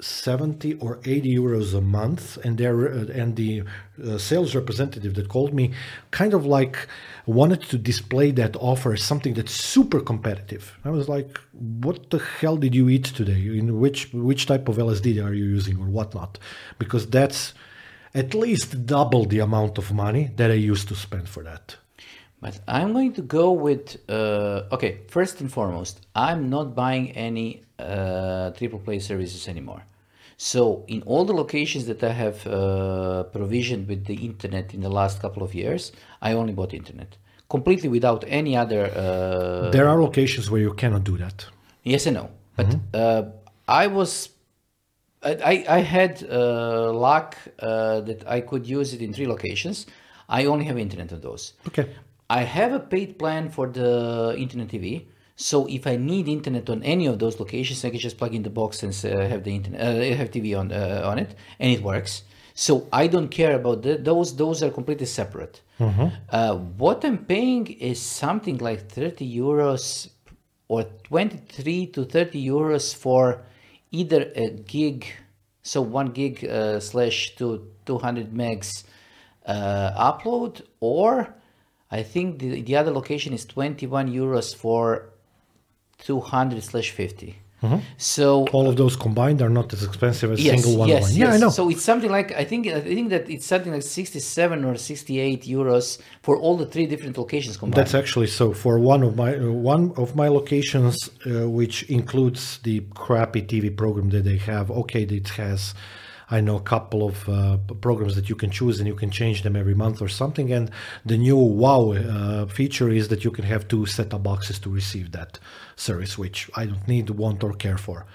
70 or 80 euros a month and they're uh, and the uh, sales representative that called me kind of like wanted to display that offer as something that's super competitive. I was like what the hell did you eat today? In which which type of lsd are you using or whatnot? Because that's at least double the amount of money that i used to spend for that. But I'm going to go with uh, okay. First and foremost, I'm not buying any uh, triple play services anymore. So in all the locations that I have uh, provisioned with the internet in the last couple of years, I only bought internet completely without any other. Uh, there are locations where you cannot do that Yes and no. But uh, I was, I, I I had uh, luck uh, that I could use it in three locations. I only have internet on those. okay I have a paid plan for the internet TV. So if I need internet on any of those locations, I can just plug in the box and uh, have the internet, uh, have TV on uh, on it, and it works. So I don't care about the, those. Those are completely separate. Uh, what I'm paying is something like 30 euros or 23 to 30 euros for either a gig, so one gig uh, slash to 200 megs uh, upload, or I think the, the other location is 21 euros for 200 slash 50. So All of those combined are not as expensive as yes, single one yes, yes. Yeah, I know. So it's something like I think I think that it's something like 67 or 68 euros for all the three different locations combined. That's actually so. For one of my uh, one of my locations, uh, which includes the crappy TV program that they have. Okay, it has, I know, a couple of uh, programs that you can choose and you can change them every month or something. And the new wow uh, feature is that you can have two set-top boxes to receive that service, which I don't need, want, or care for.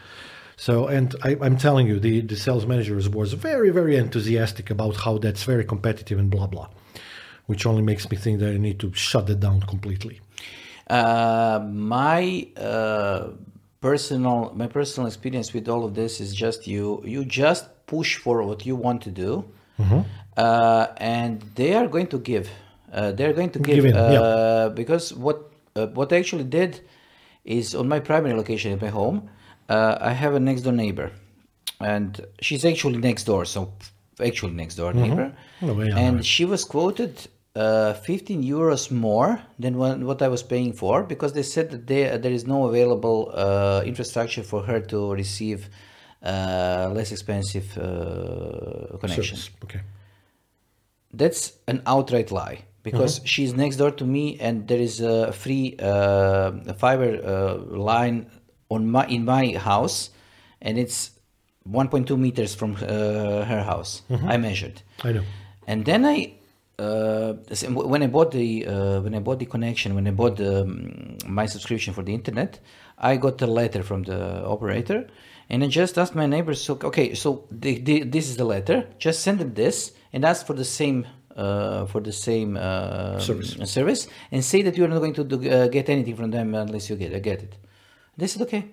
So, and I, I'm telling you, the, the sales manager was very, very enthusiastic about how that's very competitive and blah blah, which only makes me think that I need to shut it down completely. Uh, my uh, personal my personal experience with all of this is just you you just push for what you want to do, uh, and they are going to give. Uh, they're going to give, Give in, yeah. uh, because what uh, what I actually did is on my primary location at my home. Uh, I have a next door neighbor, and she's actually next door, so actually next door neighbor, Oh, yeah, and she was quoted uh, 15 euros more than what, what I was paying for because they said that there there is no available uh, infrastructure for her to receive uh, less expensive uh, connection. Service. Okay. That's an outright lie because she's next door to me and there is a free uh, fiber uh, line on my in my house and it's 1.2 meters from uh, her house. I measured. I know. And then I, uh, when I bought the uh, when I bought the connection, when I bought the, um, my subscription for the internet, I got a letter from the operator, and I just asked my neighbors, so okay, so the, the, this is the letter. Just send them this and ask for the same. Uh, for the same uh, Service. service, and say that you are not going to do, uh, get anything from them unless you get get it. They said okay.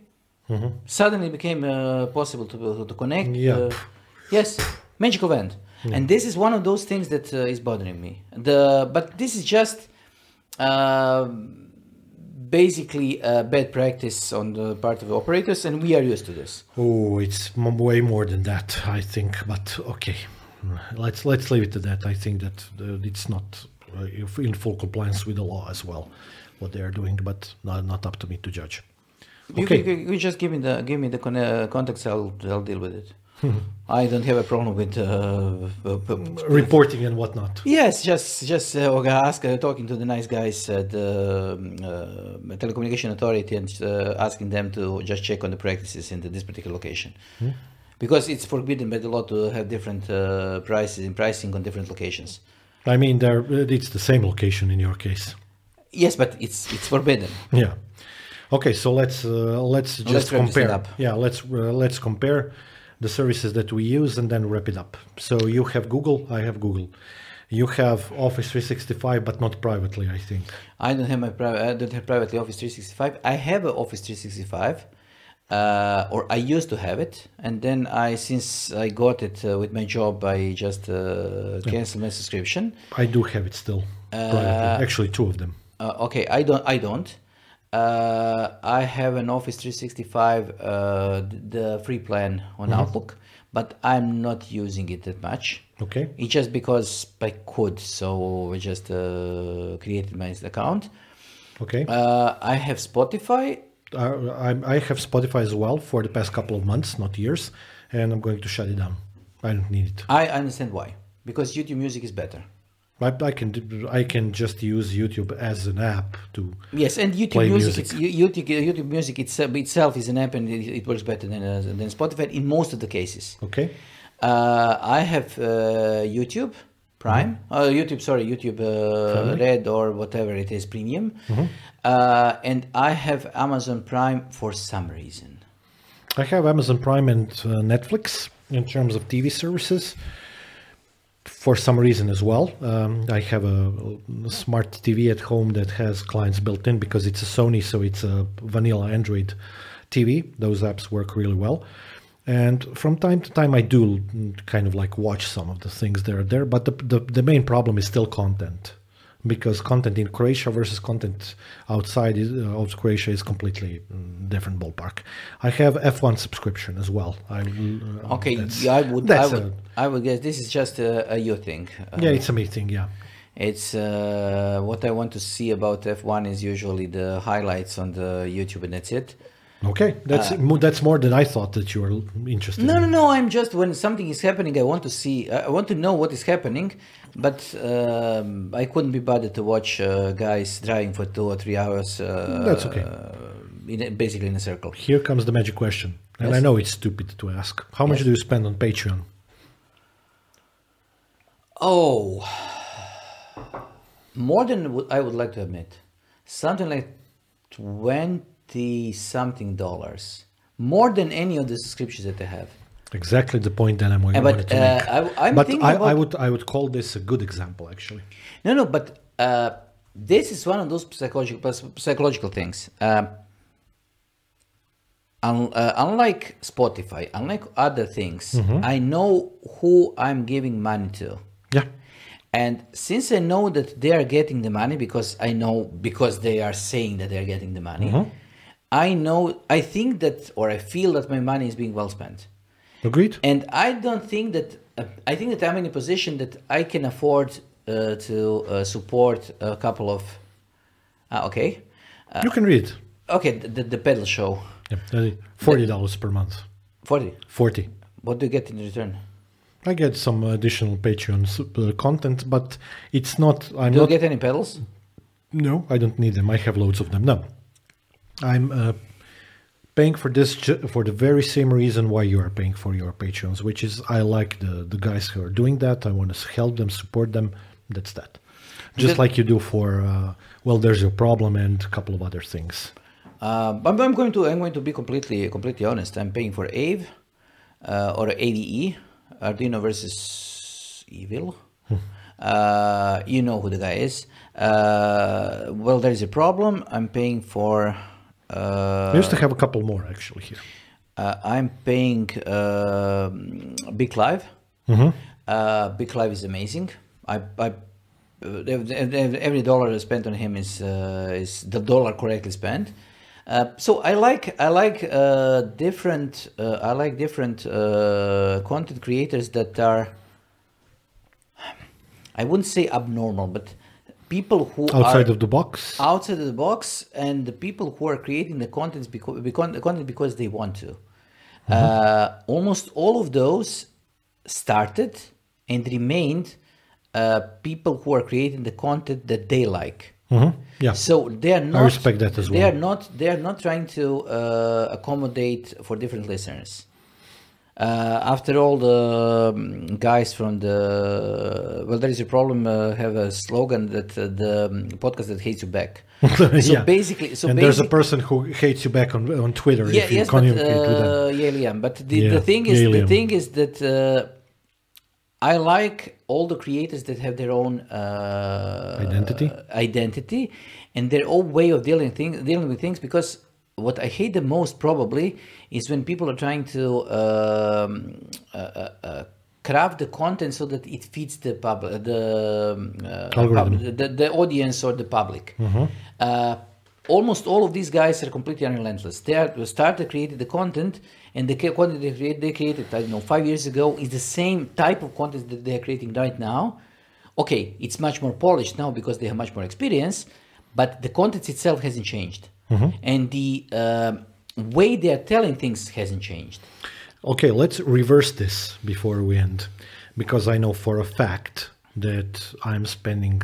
Suddenly it became uh, possible to to connect. Yeah. yes, magic event, and this is one of those things that uh, is bothering me. The but this is just uh, basically a bad practice on the part of the operators, and we are used to this. Oh, it's m- way more than that, I think. But okay, let's let's leave it to that. I think that uh, it's not uh, in full compliance with the law as well, what they are doing, but not, not up to me to judge. You, Okay. you, you just give me the give me the con- uh, contacts. I'll I'll deal with it. I don't have a problem with. Uh, uh, uh, Reporting and whatnot. Yes, just just uh, ask uh, talking to the nice guys at the um, uh, telecommunication authority and uh, asking them to just check on the practices in the, this particular location, because it's forbidden by the law to have different uh, prices and pricing on different locations. I mean, there it's the same location in your case. Yes, but it's it's forbidden. Yeah. Okay, so let's uh, let's just Let's compare. up. Yeah, let's uh, let's compare the services that we use and then wrap it up. So you have Google, I have Google. You have Office 365, but not privately, I think. I don't have my private. I don't have privately Office 365. I have a Office 365, uh, or I used to have it, and then I since I got it uh, with my job, I just uh, canceled my subscription. I do have it still. privately. Actually, two of them. Uh, okay, I don't. I don't. Uh, I have an Office 365, uh, the free plan on Outlook, but I'm not using it that much. Okay. It's just because I could, so I just uh, created my account. Okay. Uh, I have Spotify. Uh, I, I have Spotify as well for the past couple of months, not years, and I'm going to shut it down. I don't need it. I understand why, because YouTube Music is better. I, I can I can just use YouTube as an app to. Yes, and YouTube Play Music, music. YouTube, YouTube Music itself, itself is an app, and it, it works better than uh, than Spotify in most of the cases. Okay. Uh, I have uh, YouTube Prime, uh, YouTube, sorry, YouTube uh, Red or whatever it is, Premium, uh, and I have Amazon Prime for some reason. I have Amazon Prime and uh, Netflix in terms of TV services. For some reason as well, um, I have a, a smart TV at home that has clients built in because it's a Sony, so it's a vanilla Android TV. Those apps work really well. And from time to time, I do kind of like watch some of the things that are there. But the, the, the main problem is still content because content in Croatia versus content outside is, uh, of Croatia is completely mm, different ballpark. I have F1 subscription as well. I, uh, Okay, yeah, I would, I would, a- I would guess this is just a, a you thing. Uh, yeah, it's a meeting. Yeah, It's uh, what I want to see about F1 is usually the highlights on the YouTube, and that's it. Okay, that's mo- that's more than I thought that you were interested. Uh, No, in. no, no. I'm just when something is happening, I want to see. I want to know what is happening, but um, I couldn't be bothered to watch uh, guys driving for two or three hours. Uh, That's okay. In a, basically in a circle. Here comes the magic question, and I know it's stupid to ask. How much Yes. do you spend on Patreon? Oh, more than I would like to admit. Something like twenty something dollars, more than any of the subscriptions that they have. Exactly the point that I'm Uh, but to uh, make. I, I'm but I, about I would I would call this a good example actually. No, no, but uh, this is one of those psychological psychological things. Um, un, uh, unlike Spotify, unlike other things, Mm-hmm. I know who I'm giving money to. Yeah. And since I know that they are getting the money because I know because they are saying that they are getting the money, Mm-hmm. I know I think that or I feel that my money is being well spent. Agreed. And I don't think that uh, I think that I'm in a position that I can afford uh, to uh, support a couple of. Uh, okay, you can read. okay, the, the, the pedal show, Yeah, forty dollars per month. forty. Forty. What do you get in return? I get some additional Patreon uh, content, but it's not. I'm Do you not. get any pedals? No, I don't need them. I have loads of them. No, I'm uh, paying for this ju- for the very same reason why you are paying for your patrons, which is I like the the guys who are doing that. I want to help them, support them. That's that. Just That- like you do for uh, well, there's your problem and a couple of other things. Um, I'm, I'm going to I'm going to be completely completely honest. I'm paying for AVE uh, or AVE, Arduino versus Evil. Uh, you know who the guy is. Uh, well, there is a problem. I'm paying for. Uh, I used to have a couple more actually here. Uh, I'm paying um Big Clive. Uh, Big Clive is amazing. I, I uh, ev- ev- every dollar I spent on him is uh, is the dollar correctly spent. Uh, so I like I like uh, different uh, I like different uh, content creators that are I wouldn't say abnormal, but people who are Outside are, of the box, outside of the box and the people who are creating the contents because, because the content because they want to. Uh, almost all of those started and remained uh, people who are creating the content that they like. Mhm. yeah, so they are not I respect that as well. they are not they are not trying to uh, accommodate for different listeners uh, after all the um, guys from the well there is a problem uh, have a slogan that uh, the um, podcast that hates you back so Yeah. basically so and there's a person who hates you back on on Twitter yeah, if you yes, but, communicate with them. uh, yeah, Liam. But the, Yeah, the thing is, yeah, the thing is that uh, I like all the creators that have their own uh, Identity? identity, and their own way of dealing things, dealing with things. Because what I hate the most probably is when people are trying to um, uh, uh, uh, craft the content so that it fits the public, the um, uh, pub- the, the audience or the public. Uh, almost all of these guys are completely unrelentless. They are started created the content, and the content they, create, they created, I don't know, five years ago is the same type of content that they are creating right now. Okay, it's much more polished now because they have much more experience, but the content itself hasn't changed, and the um way they are telling things hasn't changed. Okay, let's reverse this before we end, because I know for a fact that I'm spending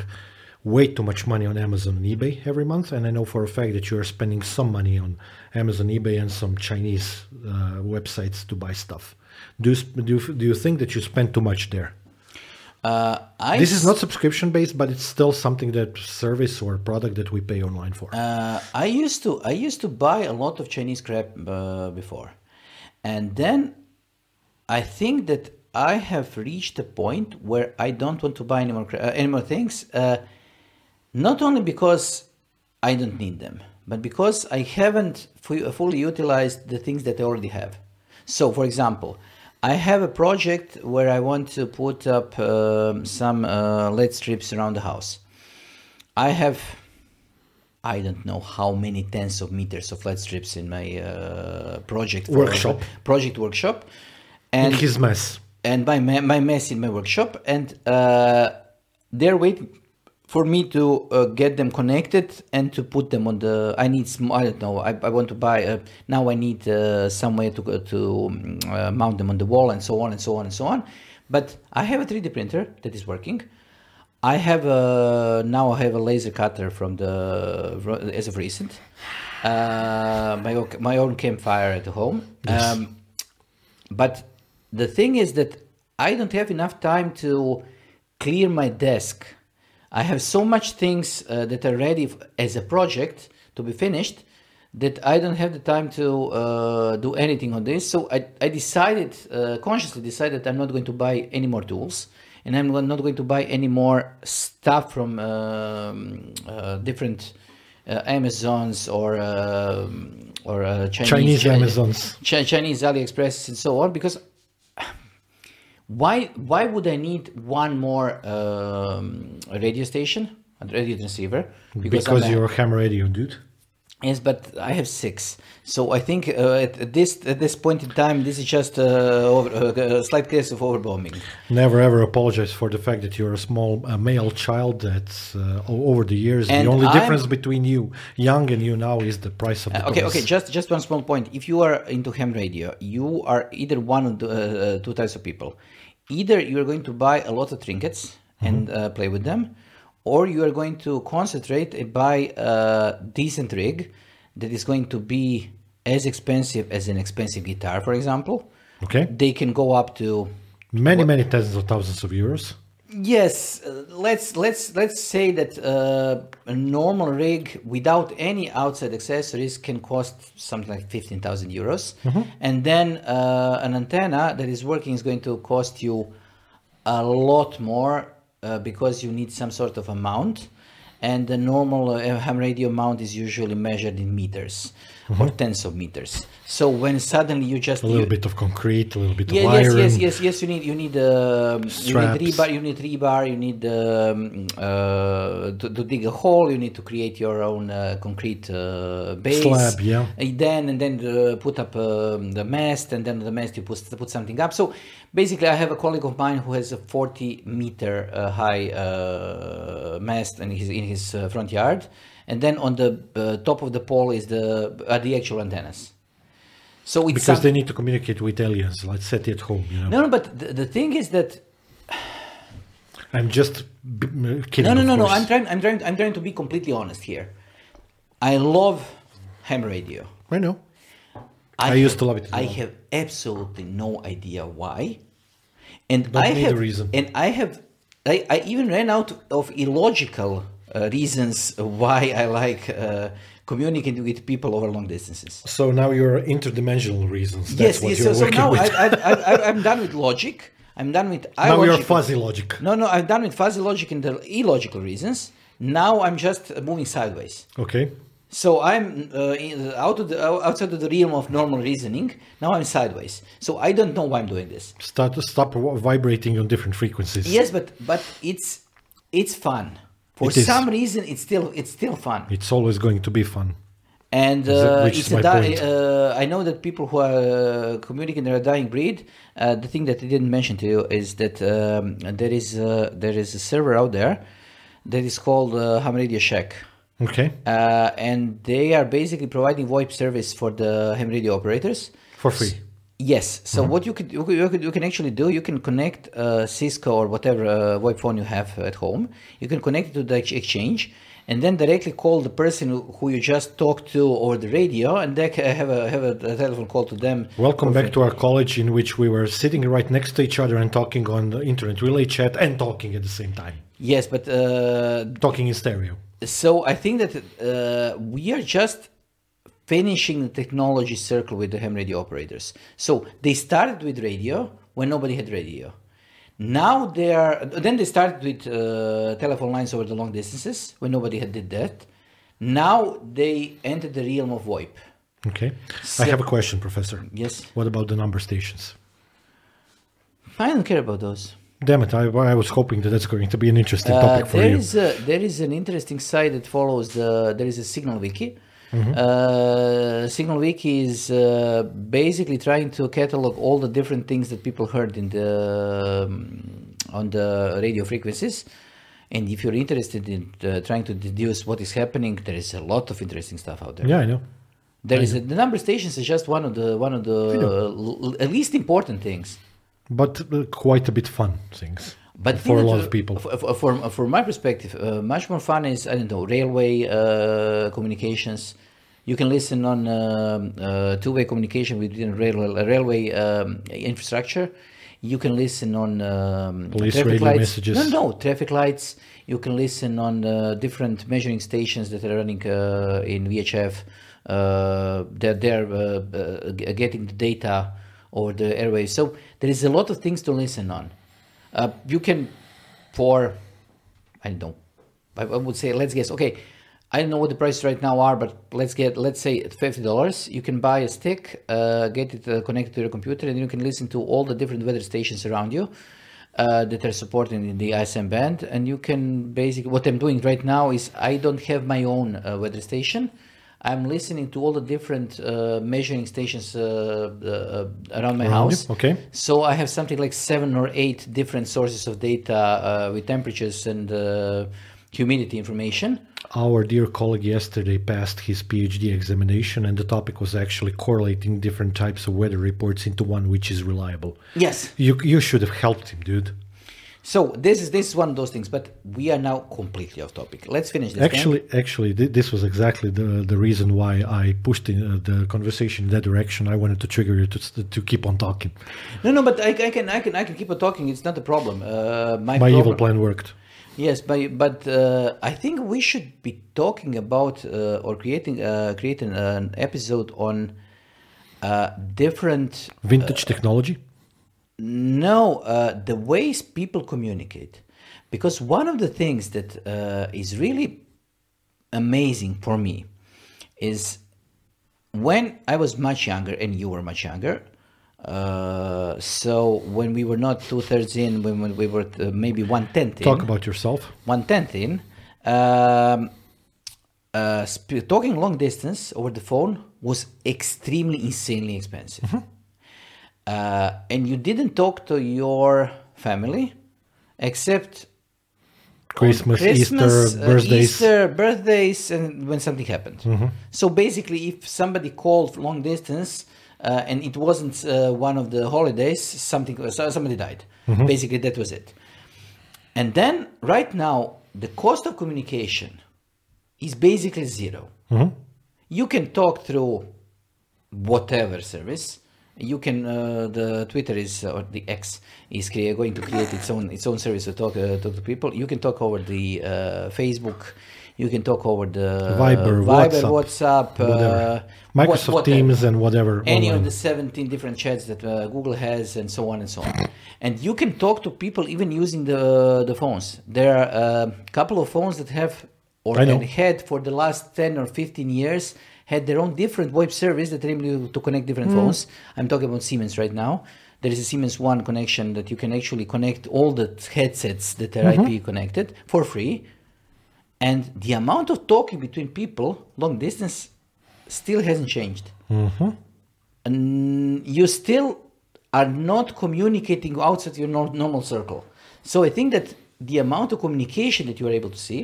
way too much money on Amazon and eBay every month, and I know for a fact that you are spending some money on Amazon, eBay, and some Chinese uh, websites to buy stuff. Do you, do you, do you think that you spend too much there? Uh, I This is not subscription based, but it's still something that service or product that we pay online for. Uh, I used to I used to buy a lot of Chinese crap uh, before, and then I think that I have reached a point where I don't want to buy any more uh, any more things. Uh, not only because I don't need them, but because I haven't fu- fully utilized the things that I already have. So, for example, I have a project where I want to put up um, some uh, LED strips around the house. I have I don't know how many tens of meters of LED strips in my uh, project Workshop. project workshop, In and his mess. and my my mess in my workshop, and uh, they're waiting for me to uh, get them connected and to put them on the i need sm- i don't know i, I want to buy uh, now i need uh, somewhere to go to um, uh, mount them on the wall and so on and so on and so on. But i have a 3d printer that is working. I have a now i have a laser cutter from the as of recent. Uh, my, own- my own campfire at home. Um, but the thing is that I don't have enough time to clear my desk. I have so much things uh, that are ready as a project to be finished that I don't have the time to uh, do anything on this. So I, I decided, uh, consciously decided, I'm not going to buy any more tools and I'm not going to buy any more stuff from um, uh, different uh, Amazons or um, or uh, Chinese, Chinese Amazons. Chi- Chinese AliExpress and so on because why why would I need one more um, radio station, a radio transceiver? Because, a- you're a ham radio dude. yes, but I have six. So I think uh, at, this at this point in time, this is just uh, over, uh, a slight case of overbombing. Never ever apologize for the fact that you're a small uh, male child. That's uh, over the years. And the only I'm- difference between you, young, and you now is the price of the okay, okay. Just just one small point. If you are into ham radio, you are either one of the two types of people. Either you are going to buy a lot of trinkets and uh, play with them, or you are going to concentrate and buy a decent rig that is going to be as expensive as an expensive guitar, for example. Okay. They can go up to Many, many tens of thousands of euros. Yes, uh, let's let's let's say that uh, a normal rig without any outside accessories can cost something like fifteen thousand euros, and then uh, an antenna that is working is going to cost you a lot more uh, because you need some sort of a mount, and the normal uh, ham radio mount is usually measured in meters or tens of meters. So when suddenly you just A little you- bit of concrete, a little bit yeah, of yes, yes, yes, yes. You need, you need, um, you need rebar, you need rebar, you need um, uh, to, to dig a hole. You need to create your own uh, concrete uh, base. Slab, yeah. And then and then uh, put up um, the mast, and then the mast you put put something up. So basically, I have a colleague of mine who has a 40 meter uh, high uh, mast in his in his front yard, and then on the top of the pole is the are the actual antennas. So it's because some- they need to communicate with aliens. Let's set it at home. You know, no, no, but the, the thing is that I'm just kidding. no, no, no, no. I'm trying, I'm trying, I'm trying to be completely honest here. I love ham radio. I know. I used have- to love it I have absolutely no idea why, and Don't I need a have, reason. and I have, I, I even ran out of illogical uh, reasons why I like uh, communicating with people over long distances. So now you're interdimensional reasons. That's yes, what yes. you're So, so now with. I, I, I, I, I'm done with logic. I'm done with. now you're fuzzy logic. No, no, I'm done with fuzzy logic and the illogical reasons. Now I'm just uh, moving sideways. Okay. So I'm uh, in, out of the outside of the realm of normal reasoning. Now I'm sideways. So I don't know why I'm doing this. Start to stop vibrating on different frequencies. Yes, but but it's it's fun. For It is. some reason, it's still it's still fun. It's always going to be fun. And uh, it's is a di- uh, I know that people who are uh, communicating they're a dying breed. Uh, the thing that I didn't mention to you is that um, there is uh, there is a server out there that is called uh, Ham Radio Shack. Okay. uh, and they are basically providing VoIP service for the ham radio operators For free. Yes. So what you could, you could you can actually do you can connect uh, Cisco or whatever uh, VoIP phone you have at home. You can connect it to the exchange and then directly call the person who, you just talked to over the radio and they have a have a, a telephone call to them. Welcome back to our college in which we were sitting right next to each other and talking on the internet relay chat and talking at the same time. Yes, but uh, Talking in stereo. so I think that uh, we are just finishing the technology circle with the ham radio operators. So they started with radio when nobody had radio. Now they are. Then they started with uh, telephone lines over the long distances when nobody had did that. Now they entered the realm of VoIP. Okay. So- I have a question, Professor. Yes, What about the number stations? I don't care about those. Damn it! I, I was hoping that that's going to be an interesting Uh, topic for there you. is a, there is an interesting site that follows the there is a signal wiki Mm-hmm. uh, signal wiki is uh, basically trying to catalog all the different things that people heard in the um, on the radio frequencies And if you're interested in uh, trying to deduce what is happening, there is a lot of interesting stuff out there. Yeah, I know. There is a, the number of stations is just one of the one of the l- l- least important things. But uh, quite a bit fun things. But for a lot of people. uh, For, for, for my perspective, uh, much more fun is I don't know railway uh, communications. You can listen on um, uh, two-way communication within railway, railway um, infrastructure. You can listen on um, Police traffic radio lights. messages. No, no, traffic lights. You can listen on uh, different measuring stations that are running uh, in VHF. Uh, that they're uh, uh, getting the data over the airwaves. So there is a lot of things to listen on. Uh, you can, for, I don't know, I, would say, let's guess, okay, I don't know what the prices right now are, but let's get, let's say $50. You can buy a stick, uh, get it uh, connected to your computer, and you can listen to all the different weather stations around you. Uh, that are supported in the ISM band, and you can basically what I'm doing right now is I don't have my own uh, weather station. I'm listening to all the different uh, measuring stations uh, uh, around my Around you, house. okay. So I have something like seven or eight different sources of data uh, with temperatures and uh, humidity information. Our dear colleague yesterday passed his PhD examination, and the topic was actually correlating different types of weather reports into one which is reliable. Yes. You you should have helped him, dude. So this is this is one of those things, but we are now completely off topic. Let's finish this. thing. Actually, actually, th- this was exactly the the reason why I pushed in, uh, the conversation in that direction. I wanted to trigger you to to keep on talking. no, no, but I, I can I can I can keep on talking. It's not a problem. Uh, my My problem, evil plan worked. Yes, but but uh, I think we should be talking about uh, or creating uh, creating an episode on uh, different Vintage technology. No uh, the ways people communicate, because one of the things that uh, is really amazing for me is when I was much younger and you were much younger. Uh, so when we were not two thirds in, when, we were uh, maybe one tenth in, Talk about yourself. one tenth in, um, uh, sp- talking long distance over the phone was extremely insanely expensive. Mm-hmm. Uh, and you didn't talk to your family except on Christmas, Easter, uh, birthdays. Easter, birthdays, and when something happened. Mm-hmm. So basically, if somebody called long distance uh, and it wasn't uh, one of the holidays, something somebody died. Mm-hmm. Basically, that was it. And then right now, the cost of communication is basically 0 Mm-hmm. You can talk through whatever service. You can uh, the Twitter is or the X is going to create its own its own service to talk uh, talk to people. You can talk over the uh, Facebook. You can talk over the Viber, Viber, WhatsApp, WhatsApp, uh, whatever. what- Microsoft Teams and whatever. any online. of the 17 different chats that uh, Google has and so on and so on. And you can talk to people even using the the phones. There are a couple of phones that have or had had for the last 10 or 15 years had their own different web service that enable you to connect different Hmm. phones. I'm talking about Siemens right now. There is a Siemens One connection that you can actually connect all the headsets that are Mm-hmm. IP connected for free. And the amount of talking between people long distance still hasn't changed and you still are not communicating outside your normal circle. So I think that the amount of communication that you are able to see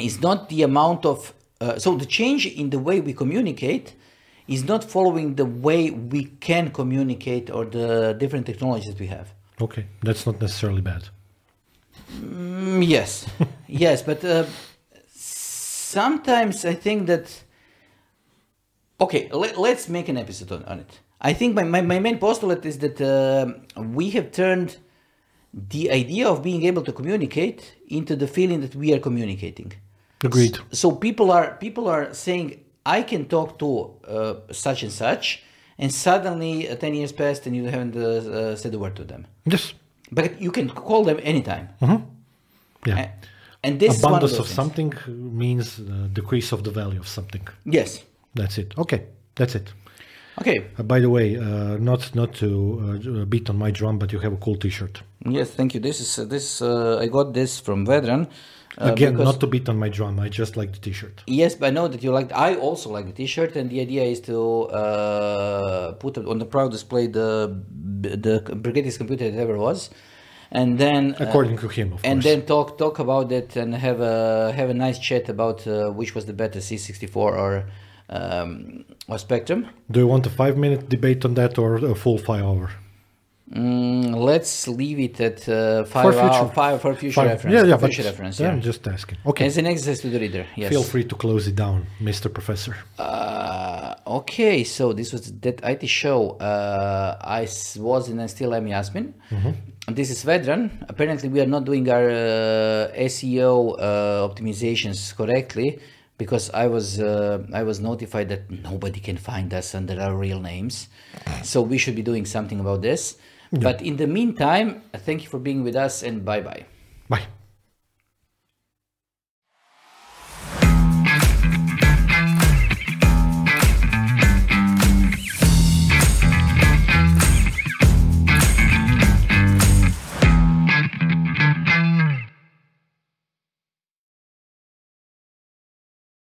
is not the amount of. Uh, so the change in the way we communicate is not following the way we can communicate or the different technologies that we have. Okay, that's not necessarily bad. Mm, yes, yes, but uh, sometimes I think that. Okay, let, let's make an episode on, on it. I think my, my, my main postulate is that uh, we have turned the idea of being able to communicate into the feeling that we are communicating. Agreed. So people are people are saying I can talk to uh, such and such, and suddenly uh, ten years passed and you haven't uh, uh, said a word to them. Yes. But you can call them anytime. Yeah. A- And this is one of, Abundance of something means uh, decrease of the value of something. Yes. That's it. Okay, that's it. Okay. Uh, by the way, uh, not not to uh, beat on my drum, but you have a cool T-shirt. Yes, thank you. This is uh, this. Uh, I got this from Vedran. Uh, Again, because- not to beat on my drum. I just like the T-shirt. Yes, but I know that you like. I also like the T-shirt, and the idea is to uh, put on the proud display the the greatest computer that ever was, and then uh, According to him, of and course. then talk talk about it and have a have a nice chat about uh, which was the better C64 or um, or Spectrum. Do you want a five minute debate on that or a full five hour? Mm, let's leave it at uh, five For future- hour, five for future Five- reference. Yeah, yeah, future reference. yeah. I'm just asking. Okay, As an exercise to the reader. Yes. feel free to close it down, Mr. Professor. Uh, okay, so this was that IT show. Uh, I was and I still am Yasmin. And This is Vedran. Apparently, we are not doing our uh, SEO uh, optimizations correctly because I was uh, I was notified that nobody can find us under our real names. So we should be doing something about this. But in the meantime, thank you for being with us and bye bye. Bye.